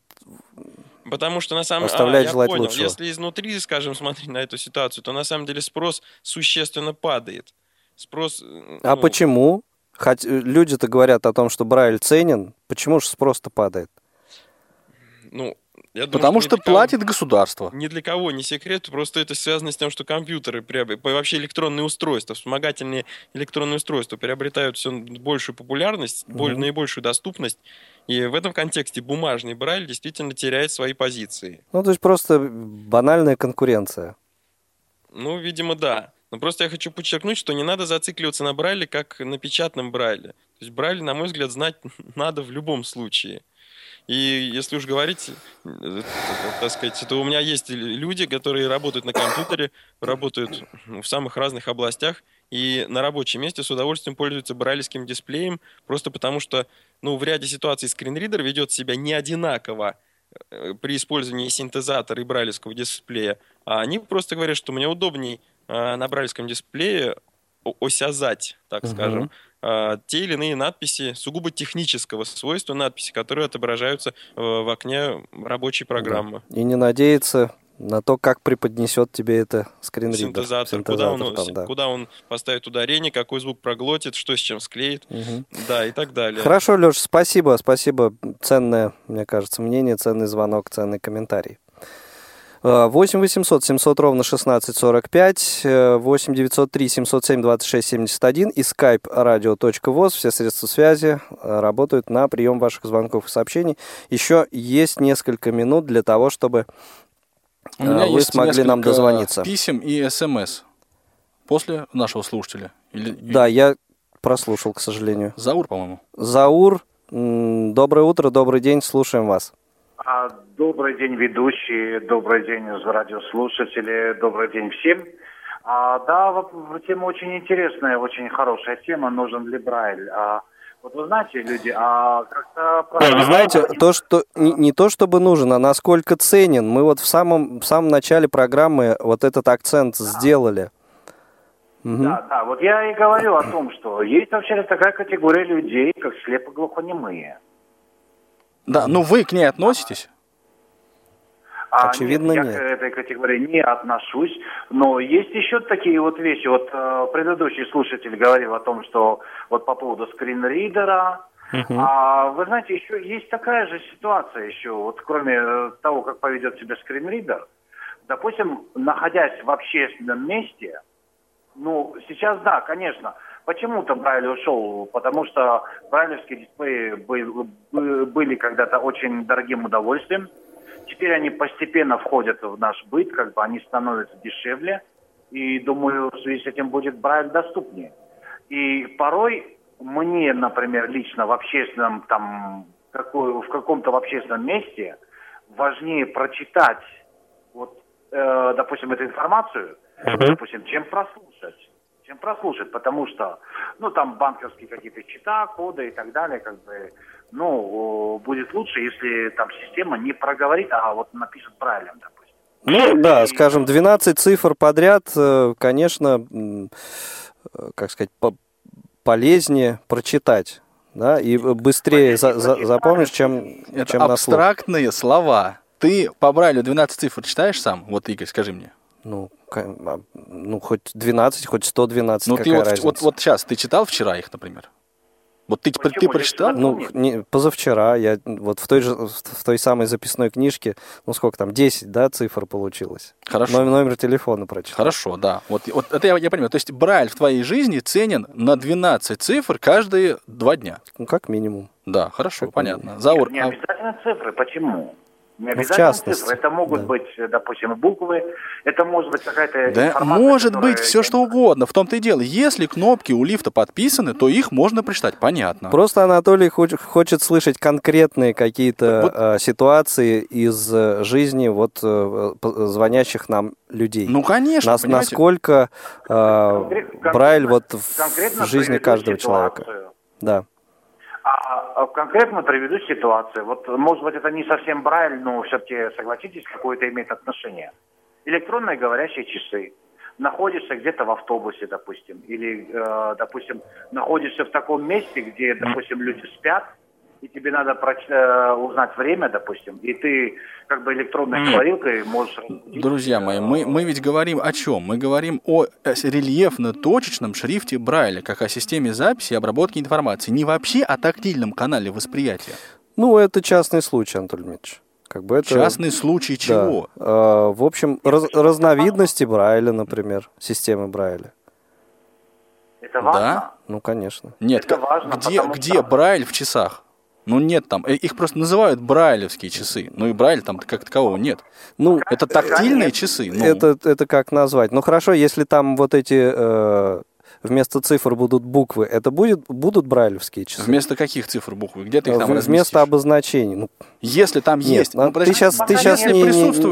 Потому что на самом Оставляет а, я желать понял, лучшего. если изнутри, скажем, смотреть на эту ситуацию, то на самом деле спрос существенно падает. Спрос. э, А ну, почему? Хоть э, люди-то говорят о том, что Брайль ценен, почему же спрос-то падает? Ну, я думаю, Потому ни что для кого- платит государство. Ни для кого не секрет, просто это связано с тем, что компьютеры, вообще электронные устройства, вспомогательные электронные устройства приобретают все большую популярность, боль- Мгм. наибольшую доступность, и в этом контексте бумажный Брайль действительно теряет свои позиции. Ну, то есть просто банальная конкуренция. Ну, видимо, да. Но просто я хочу подчеркнуть, что не надо зацикливаться на Брайле, как на печатном Брайле. То есть Брайль, на мой взгляд, знать надо в любом случае. И если уж говорить, э, так сказать, то у меня есть люди, которые работают на компьютере, работают в самых разных областях, и на рабочем месте с удовольствием пользуются брайлевским дисплеем, просто потому что, ну, в ряде ситуаций скринридер ведет себя не одинаково э, при использовании синтезатора и брайлевского дисплея, а они просто говорят, что мне удобней э, на брайлевском дисплее осязать, так Мгм. скажем, э, те или иные надписи сугубо технического свойства надписи, которые отображаются э, в окне рабочей программы. И не надеяться на то, как преподнесет тебе это скринридер. Синтезатор, куда, он, там, да. куда он поставит ударение, какой звук проглотит, что с чем склеит, Мгм. да, и так далее. Хорошо, Леш, спасибо, спасибо. Ценное, мне кажется, мнение, ценный звонок, ценный комментарий. Э, 8 800 700 ровно 1645, э, 8 903 707 26 71 и skype radio.voz. Все средства связи э, работают на прием ваших звонков и сообщений. Еще есть несколько минут для того, чтобы У э, меня вы есть смогли нам дозвониться. писем и смс после нашего слушателя. Или, Да, я прослушал, к сожалению. Заур, по-моему. Заур, доброе утро, добрый день, слушаем вас. А, Добрый день, ведущие, добрый день, радиослушатели, добрый день всем. А, да, тема очень интересная, очень хорошая тема, нужен ли Брайль. А, вот вы знаете, люди, а как-то... Вы знаете, то, что не, не то чтобы нужен, а насколько ценен. Мы вот в самом, в самом начале программы вот этот акцент сделали. Мгм. Да, да, вот я и говорю о том, что есть вообще такая категория людей, как слепоглухонемые. Да, ну вы к ней относитесь? А, Очевидно, я нет. к этой категории не отношусь, но есть еще такие вот вещи. Вот э, предыдущий слушатель говорил о том, что вот по поводу скринридера. А вы знаете, еще есть такая же ситуация еще, вот кроме э, того, как поведет себя скринридер. Допустим, находясь в общественном месте, ну, сейчас да, конечно. Почему-то Брайль ушел, потому что брайлевские дисплеи был- бы- были когда-то очень дорогим удовольствием. Теперь они постепенно входят в наш быт, как бы они становятся дешевле. И думаю, в связи с этим будет Брайль доступнее. И порой мне, например, лично в общественном, там, в каком-то общественном месте важнее прочитать, вот, э, допустим, эту информацию, допустим, чем прослушать. Чем прослушать, потому что, ну, там банковские какие-то счета, коды и так далее, как бы, ну, будет лучше, если там система не проговорит, а вот напишет правильно, допустим. Ну да, скажем, 12 цифр подряд, э, конечно, э, как сказать, по- полезнее прочитать. Да, и быстрее за- за- запомнишь, чем, Это чем на слух. абстрактные слова. Ты по Брайлю 12 цифр читаешь сам? Вот, Игорь, скажи мне. Ну, а, ну, хоть 12, хоть 112, Ну, ты какая вот, разница? вот, вот сейчас, ты читал вчера их, например? Вот ты, ты, ты прочитал? Ну, не, позавчера я вот в той же, в той самой записной книжке, ну сколько там, 10, да, цифр получилось. Хорошо. Номер, номер телефона прочитал. Хорошо, да. Вот, вот это я, я понимаю. То есть Брайль в твоей жизни ценен на 12 цифр каждые два дня. Ну, как минимум. Да, хорошо, Как понятно. Заур, Не а- обязательно цифры. Почему? Не Ну, в обязательно частности, цифры. Это могут да. быть, допустим, буквы, это может быть какая-то Да, информация, может которая- быть все что угодно. В том-то и дело. Если кнопки у лифта подписаны, то их можно прочитать. Понятно. Просто Анатолий хоч- хочет слышать конкретные какие-то э, ситуации из э, жизни вот э, звонящих нам людей. Ну, конечно, Нас- понимаете. насколько э, Конкрет- Брайль вот в, конкретно жизни каждого ситуацию. человека. Да. А, а конкретно приведу ситуацию. Вот, может быть, это не совсем Брайль, но все-таки, согласитесь, какое-то имеет отношение. Электронные говорящие часы. Находишься где-то в автобусе, допустим, или, э, допустим, находишься в таком месте, где, допустим, люди спят, и тебе надо проч- э, узнать время, допустим, и ты как бы электронной говорилкой можешь... Друзья мои, мы, мы ведь говорим о чем? Мы говорим о э, рельефно-точечном шрифте Брайля, как о системе записи и обработки информации. Не вообще о тактильном канале восприятия. Ну, это частный случай, Анатолий Дмитриевич. Как бы это... Частный случай Да. чего? Э, в общем, раз- разновидности Брайля, например, системы Брайля. Это важно? Да? Ну, конечно. Нет, Это к- важно, где, где что- Брайль в часах? Ну нет там, э, их просто называют брайлевские часы. Ну и Брайль там как такового нет. Ну, это тактильные часы. Ну, Это, это как назвать? Ну хорошо, если там вот эти э, вместо цифр будут буквы, это будет, будут брайлевские часы? Вместо каких цифр буквы? Где ты их там В- разместишь? Вместо обозначений. Ну, Если там нет, есть... ну, ну, подожди, ты сейчас, ты сейчас не не,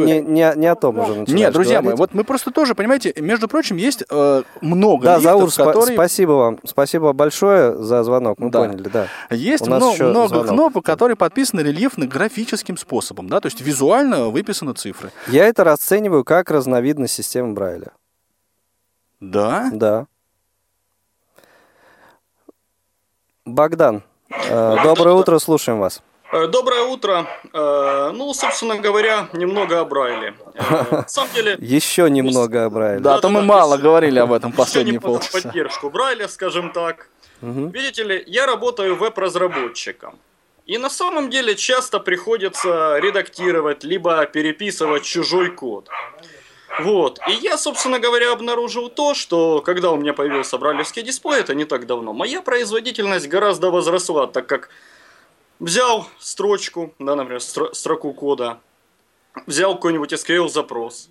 не, не, не, о том уже начинаешь Нет, друзья мои, говорить. вот мы просто тоже, понимаете, между прочим, есть э, много Да, лифтов, Заур, которые... спасибо вам. Спасибо большое за звонок. Мы Да. поняли, да. Есть У нас много, много звонок. кнопок, которые подписаны рельефно-графическим способом, да, то есть визуально выписаны цифры. Я это расцениваю как разновидность системы Брайля. Да? Да. Богдан, э, доброе утро, слушаем вас. Э, Доброе утро. Э, Ну, собственно говоря, немного о Брайле. На самом деле, Еще немного о Брайле. Да, то мы мало говорили об этом последние полчаса. поддержку Брайля, скажем так. Видите ли, я работаю веб-разработчиком. И на самом деле часто приходится редактировать, либо переписывать чужой код. Вот. И я, собственно говоря, обнаружил то, что когда у меня появился брайлевский дисплей, это не так давно, моя производительность гораздо возросла, так как взял строчку, да, например, стро- строку кода, взял какой-нибудь SQL запрос.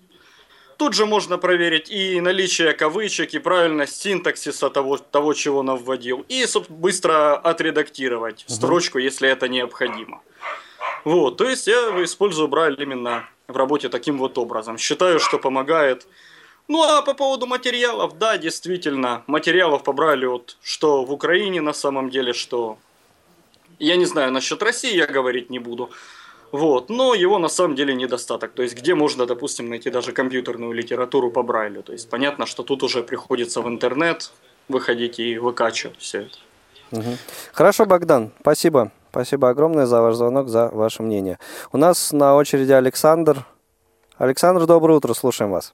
Тут же можно проверить и наличие кавычек, и правильность синтаксиса того, того чего он вводил, и быстро отредактировать строчку, если это необходимо. Вот, то есть я использую Брайль именно в работе таким вот образом. Считаю, что помогает. Ну а по поводу материалов, да, действительно, материалов по Брайлю, вот, что в Украине на самом деле, что... Я не знаю, насчет России я говорить не буду. Вот, но его на самом деле недостаток. То есть, где можно, допустим, найти даже компьютерную литературу по Брайлю. То есть, понятно, что тут уже приходится в интернет выходить и выкачивать все это. Мгм. Хорошо, Богдан, спасибо. Спасибо огромное за ваш звонок, за ваше мнение. У нас на очереди Александр. Александр, доброе утро, слушаем вас.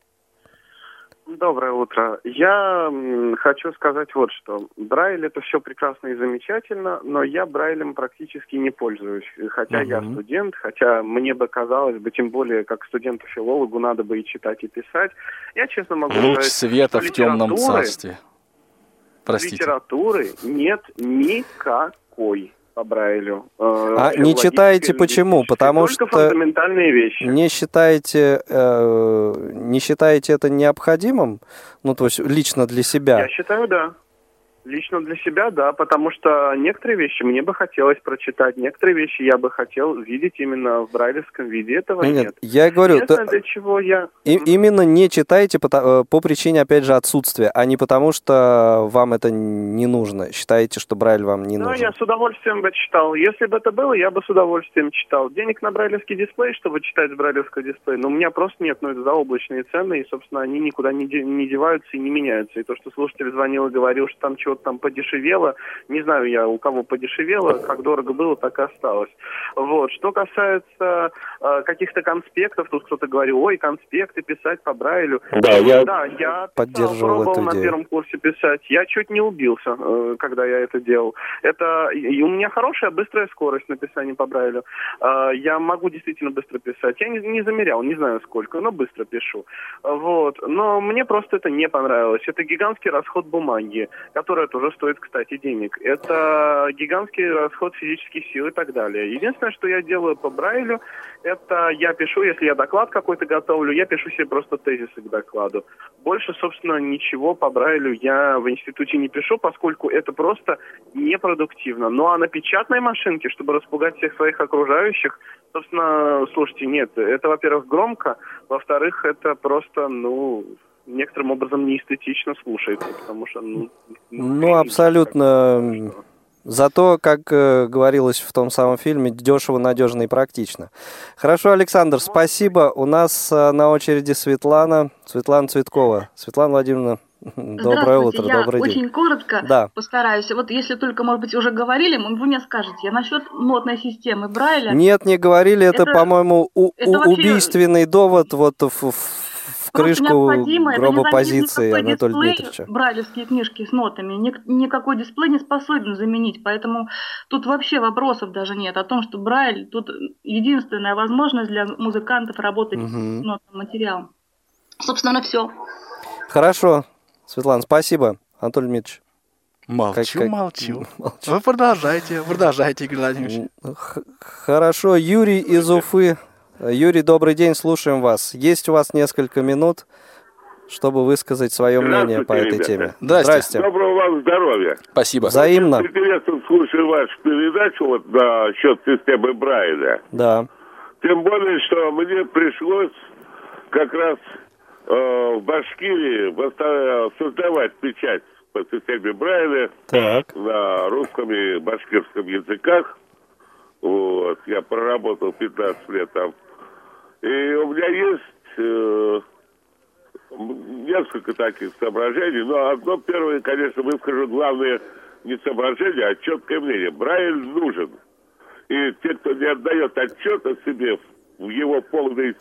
Доброе утро. Я хочу сказать вот что. Брайль это все прекрасно и замечательно, но я Брайлем практически не пользуюсь. Хотя я Мгм. студент, хотя мне бы казалось бы, тем более как студенту-филологу надо бы и читать, и писать. Я честно могу Луч сказать, света в темном царстве. Простите. Литературы нет никакой по Брайлю. э, А не читаете почему? Потому что фундаментальные вещи. не считаете, э, не считаете это необходимым, ну то есть лично для себя. Я считаю, да. Лично для себя, да, потому что некоторые вещи мне бы хотелось прочитать, некоторые вещи я бы хотел видеть именно в брайлевском виде. Этого Нет, нет. я говорю, Единственное, то- для чего я... И- именно не читаете пото- э, по причине, опять же, отсутствия, а не потому, что вам это не нужно. Считаете, что Брайль вам не Ну, нужен. я с удовольствием бы читал. Если бы это было, я бы с удовольствием читал. Денег на брайлевский дисплей, чтобы читать с брайлевского дисплея, но у меня просто нет, ну, это заоблачные цены, и, собственно, они никуда не, не деваются и не меняются. И то, что слушатель звонил и говорил, что там чего-то что-то там подешевело. Не знаю я, у кого подешевело, как дорого было, так и осталось. Вот. Что касается э, каких-то конспектов, тут кто-то говорил, ой, конспекты писать по Брайлю. Да, я да, я поддерживал пробовал эту на идею. первом курсе писать. Я чуть не убился, э, когда я это делал. Это и у меня хорошая быстрая скорость написания по Брайлю. Э, Я могу действительно быстро писать. Я не, не замерял, не знаю сколько, но быстро пишу. Вот. Но мне просто это не понравилось. Это гигантский расход бумаги, которая тоже стоит, кстати, денег. Это гигантский расход физических сил и так далее. Единственное, что я делаю по Брайлю, это я пишу, если я доклад какой-то готовлю, я пишу себе просто тезисы к докладу. Больше, собственно, ничего по Брайлю я в институте не пишу, поскольку это просто непродуктивно. Ну а на печатной машинке, чтобы распугать всех своих окружающих, собственно, слушайте, нет, это, во-первых, громко, во-вторых, это просто, ну, некоторым образом неэстетично слушается, потому что, ну, Ну, абсолютно. Зато, как э, говорилось в том самом фильме, дешево, надежно и практично. Хорошо, Александр, спасибо. У нас э, на очереди Светлана, Светлана Цветкова. Светлана Владимировна, доброе утро, я добрый очень день. коротко Да. постараюсь. Вот если только, может быть, уже говорили, вы мне скажете, а насчет нотной системы Брайля. Нет, не говорили, это, Это- по-моему, это у- вообще- убийственный довод вот в, в- в крышку необходимо, это не гроба заменит позиции никакой Анатолия дисплей, Дмитриевича. Брайлевские книжки с нотами. Ник- никакой дисплей не способен заменить. Поэтому тут вообще вопросов даже нет о том, что Брайль тут единственная возможность для музыкантов работать Мгм. с нотным материалом. Собственно, все. Хорошо, Светлана, спасибо. Анатолий Дмитриевич. Молчу, молчу. Вы продолжайте, продолжайте, Игорь Владимирович. Х- Хорошо, Юрий из Уфы. Юрий, добрый день, слушаем вас. Есть у вас несколько минут, чтобы высказать свое мнение по этой теме. Доброго вам здоровья. Спасибо. Взаимно. С интересом слушаю вашу передачу вот насчет системы Брайля. Да. Тем более, что мне пришлось как раз э, в Башкирии создавать печать по системе Брайля Так. на русском и башкирском языках. Вот. Я проработал 15 лет там. И у меня есть э, несколько таких соображений, но одно первое, конечно, выскажу главное не соображение, а четкое мнение. Брайль нужен. И те, кто не отдает отчет о себе в его полной, э,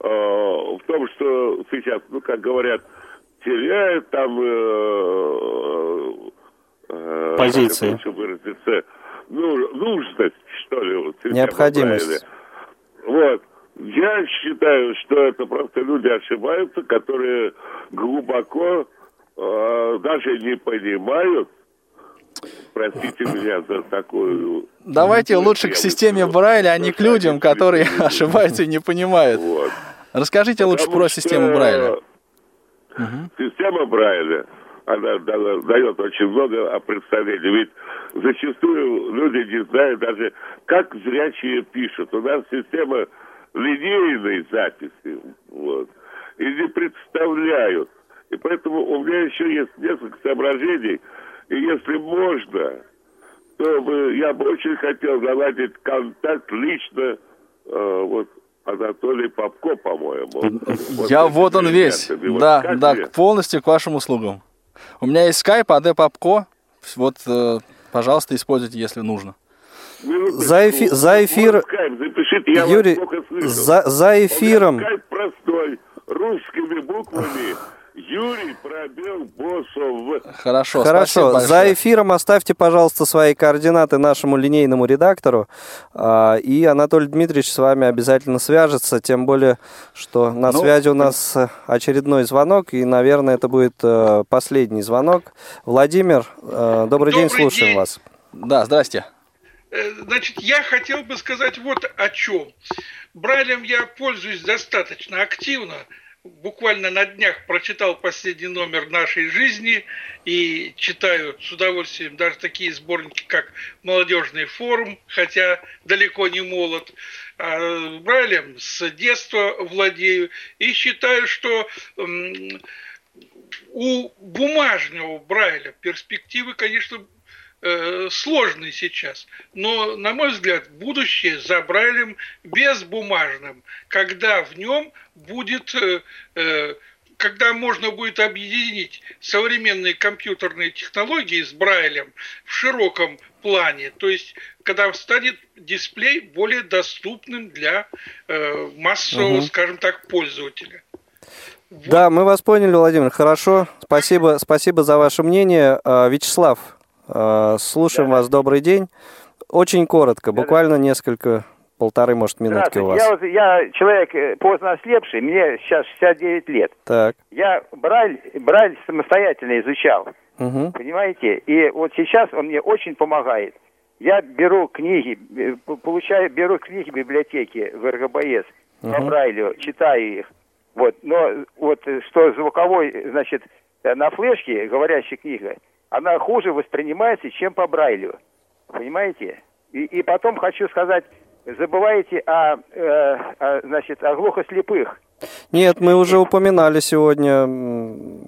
в том, что сейчас, ну, как говорят, теряет там э, э, Позиции. это лучше выразиться, ну, нужность, что ли, вот, Необходимость. Брайля. Вот. Я считаю, что это просто люди ошибаются, которые глубоко э, даже не понимают, простите меня за такую... Давайте лучше к системе Брайля, а не к людям, которые ошибаются и не понимают. Расскажите лучше Потому про что систему Брайля. Система Брайля, она да- дает очень много представлений. Ведь зачастую люди не знают даже, как зрячие пишут. У нас система линейной записи. Вот. И не представляют. И поэтому у меня еще есть несколько соображений. И если можно, то бы, я бы очень хотел наладить контакт лично э, вот Анатолий Попко, по-моему. Я вот он весь. Вот Да, как да, полностью к вашим услугам. У меня есть скайп, АД Попко. Вот, э, пожалуйста, используйте, если нужно. За, эфи- за эфир... Скайп запишите, я Юрий, за, за эфиром... Скайп простой, русскими буквами. Юрий пробел Босов. Хорошо, Хорошо, за эфиром оставьте, пожалуйста, свои координаты нашему линейному редактору, а, и Анатолий Дмитриевич с вами обязательно свяжется, тем более, что на Ну, связи у нас э, очередной звонок, и, наверное, это будет э, последний звонок. Владимир, э, добрый, день, Добрый слушаем день. вас. Да, здрасте. Э, Значит, я хотел бы сказать вот о чем. Брайлем я пользуюсь достаточно активно. Буквально на днях прочитал последний номер нашей жизни и читаю с удовольствием даже такие сборники, как «Молодежный форум», хотя далеко не молод. А Брайлем с детства владею и считаю, что у бумажного Брайля перспективы, конечно, э, сложный сейчас. Но, на мой взгляд, будущее за Брайлем безбумажным, когда в нем будет э, э, когда можно будет объединить современные компьютерные технологии с Брайлем в широком плане, то есть когда станет дисплей более доступным для э, массового, Мгм. скажем так, пользователя. Да, мы вас поняли, Владимир. Хорошо. Спасибо, спасибо за ваше мнение. А, Вячеслав, а, слушаем вас. Добрый день. Очень коротко, буквально несколько, полторы, может, минутки у вас. Я, вот, я человек э, поздно ослепший, мне сейчас 69 лет. Так. Я Брайль, Брайль самостоятельно изучал, Мгм. понимаете? И вот сейчас он мне очень помогает. Я беру книги, э, получаю, беру книги в библиотеке в РГБС по Мгм. Брайлю, читаю их. Вот, но вот э, что звуковой, э, значит, э, на флешке говорящая книга, она хуже воспринимается, чем по Брайлю. Понимаете? И, и потом хочу сказать, забываете о, э, о, значит, о глухослепых. Нет, мы уже упоминали сегодня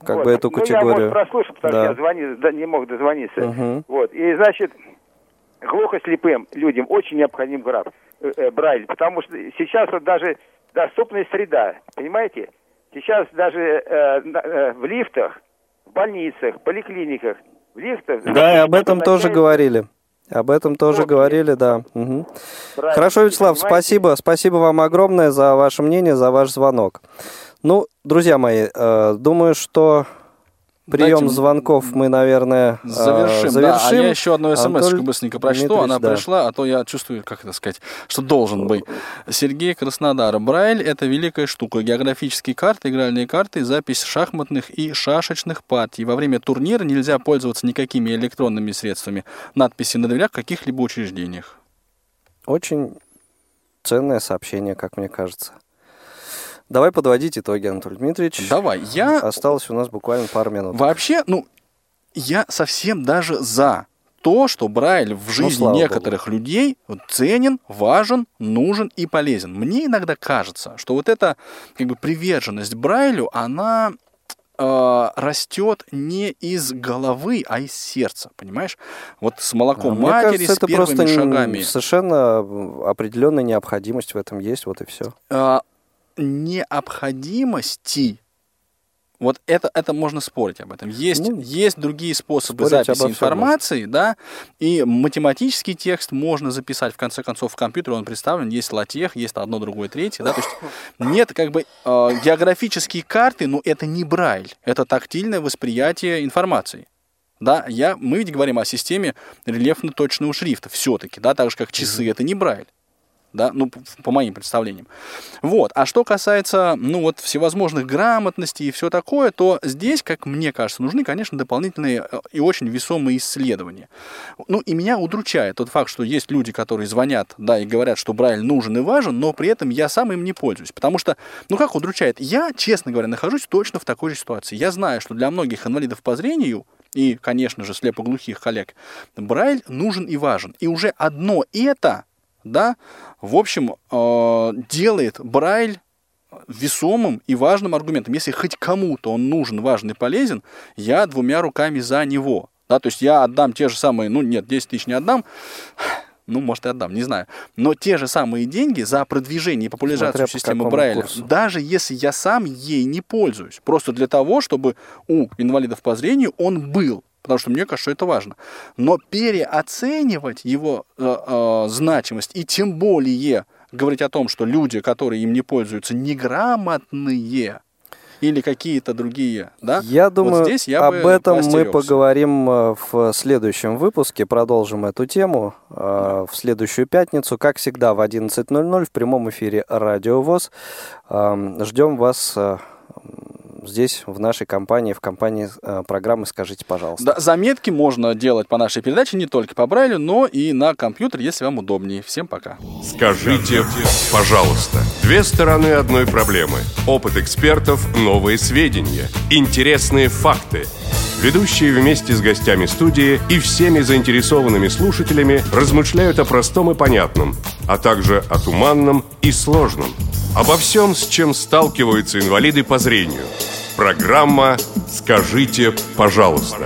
как Вот. бы эту ну, я, категорию. может, прослушал, потому Да. что я звонил, да, не мог дозвониться. Мгм. Вот. И, значит, глухослепым людям очень необходим граф, э, э, Брайль, потому что сейчас вот даже доступная среда, понимаете? Сейчас даже э, э, в лифтах, в больницах, поликлиниках, в лифтах... Да, и об этом тоже говорили. Об этом тоже говорили, да. Правильно, Хорошо, Вячеслав, понимаете? спасибо. Спасибо вам огромное за ваше мнение, за ваш звонок. Ну, друзья мои, э, думаю, что прием Дайте звонков мы, наверное, Завершим. завершим. Да, а я еще одну смс Анатолий быстренько прочту. Дмитриевич, Она да. пришла, а то я чувствую, как это сказать, что должен быть. Сергей Краснодар. Брайль – это великая штука. Географические карты, игральные карты, запись шахматных и шашечных партий. Во время турнира нельзя пользоваться никакими электронными средствами. Надписи на дверях в каких-либо учреждениях. Очень ценное сообщение, как мне кажется. Давай подводить итоги, Анатолий Дмитриевич. Давай, я... Осталось у нас буквально пару минут. Вообще, ну, я совсем даже за то, что Брайль в жизни Ну, некоторых людей вот ценен, важен, нужен и полезен. Мне иногда кажется, что вот эта как бы приверженность Брайлю, она э, растет не из головы, а из сердца, понимаешь? Вот с молоком А Мне матери, кажется, с это первыми просто н- шагами. совершенно определенная необходимость в этом есть, вот и все. э, необходимости, вот это, это можно спорить об этом. Есть, есть другие способы Ну, записи обо всем информации, да, и математический текст можно записать, в конце концов, в компьютере он представлен, есть латех, есть одно, другое, третье, да, то есть нет как бы э, географические карты, но это не Брайль, это тактильное восприятие информации. Да, я, мы ведь говорим о системе рельефно-точного шрифта все-таки, да, так же как часы, это не Брайль да, ну, по моим представлениям. Вот, а что касается, ну, вот, всевозможных грамотностей и все такое, то здесь, как мне кажется, нужны, конечно, дополнительные э, и очень весомые исследования. Ну, и меня удручает тот факт, что есть люди, которые звонят, да, и говорят, что Брайль нужен и важен, но при этом я сам им не пользуюсь, потому что, ну, как удручает, я, честно говоря, нахожусь точно в такой же ситуации. Я знаю, что для многих инвалидов по зрению и, конечно же, слепоглухих коллег, Брайль нужен и важен. И уже одно это да, в общем, э, делает Брайль весомым и важным аргументом. Если хоть кому-то он нужен, важен и полезен, я двумя руками за него. Да, то есть я отдам те же самые, ну нет, 10 тысяч не отдам, ну, может, и отдам, не знаю. Но те же самые деньги за продвижение и популяризацию Смотря системы Брайля, курсу. даже если я сам ей не пользуюсь, просто для того, чтобы у инвалидов по зрению он был. Потому что мне кажется, что это важно. Но переоценивать его э, э, значимость и тем более говорить о том, что люди, которые им не пользуются, неграмотные или какие-то другие, да? Я думаю, вот здесь я об этом мы поговорим э, в следующем выпуске. Продолжим эту тему э, в следующую пятницу, как всегда, в 11.00 в прямом эфире Радио ВОЗ. Эм, Ждем вас э, здесь, в нашей компании, в компании э, программы «Скажите, пожалуйста». Да, заметки можно делать по нашей передаче не только по Брайлю, но и на компьютер, если вам удобнее. Всем пока. Скажите, пожалуйста. Две стороны одной проблемы. Опыт экспертов, новые сведения, интересные факты. Ведущие вместе с гостями студии и всеми заинтересованными слушателями размышляют о простом и понятном, а также о туманном и сложном. Обо всем, с чем сталкиваются инвалиды по зрению. Программа «Скажите, пожалуйста».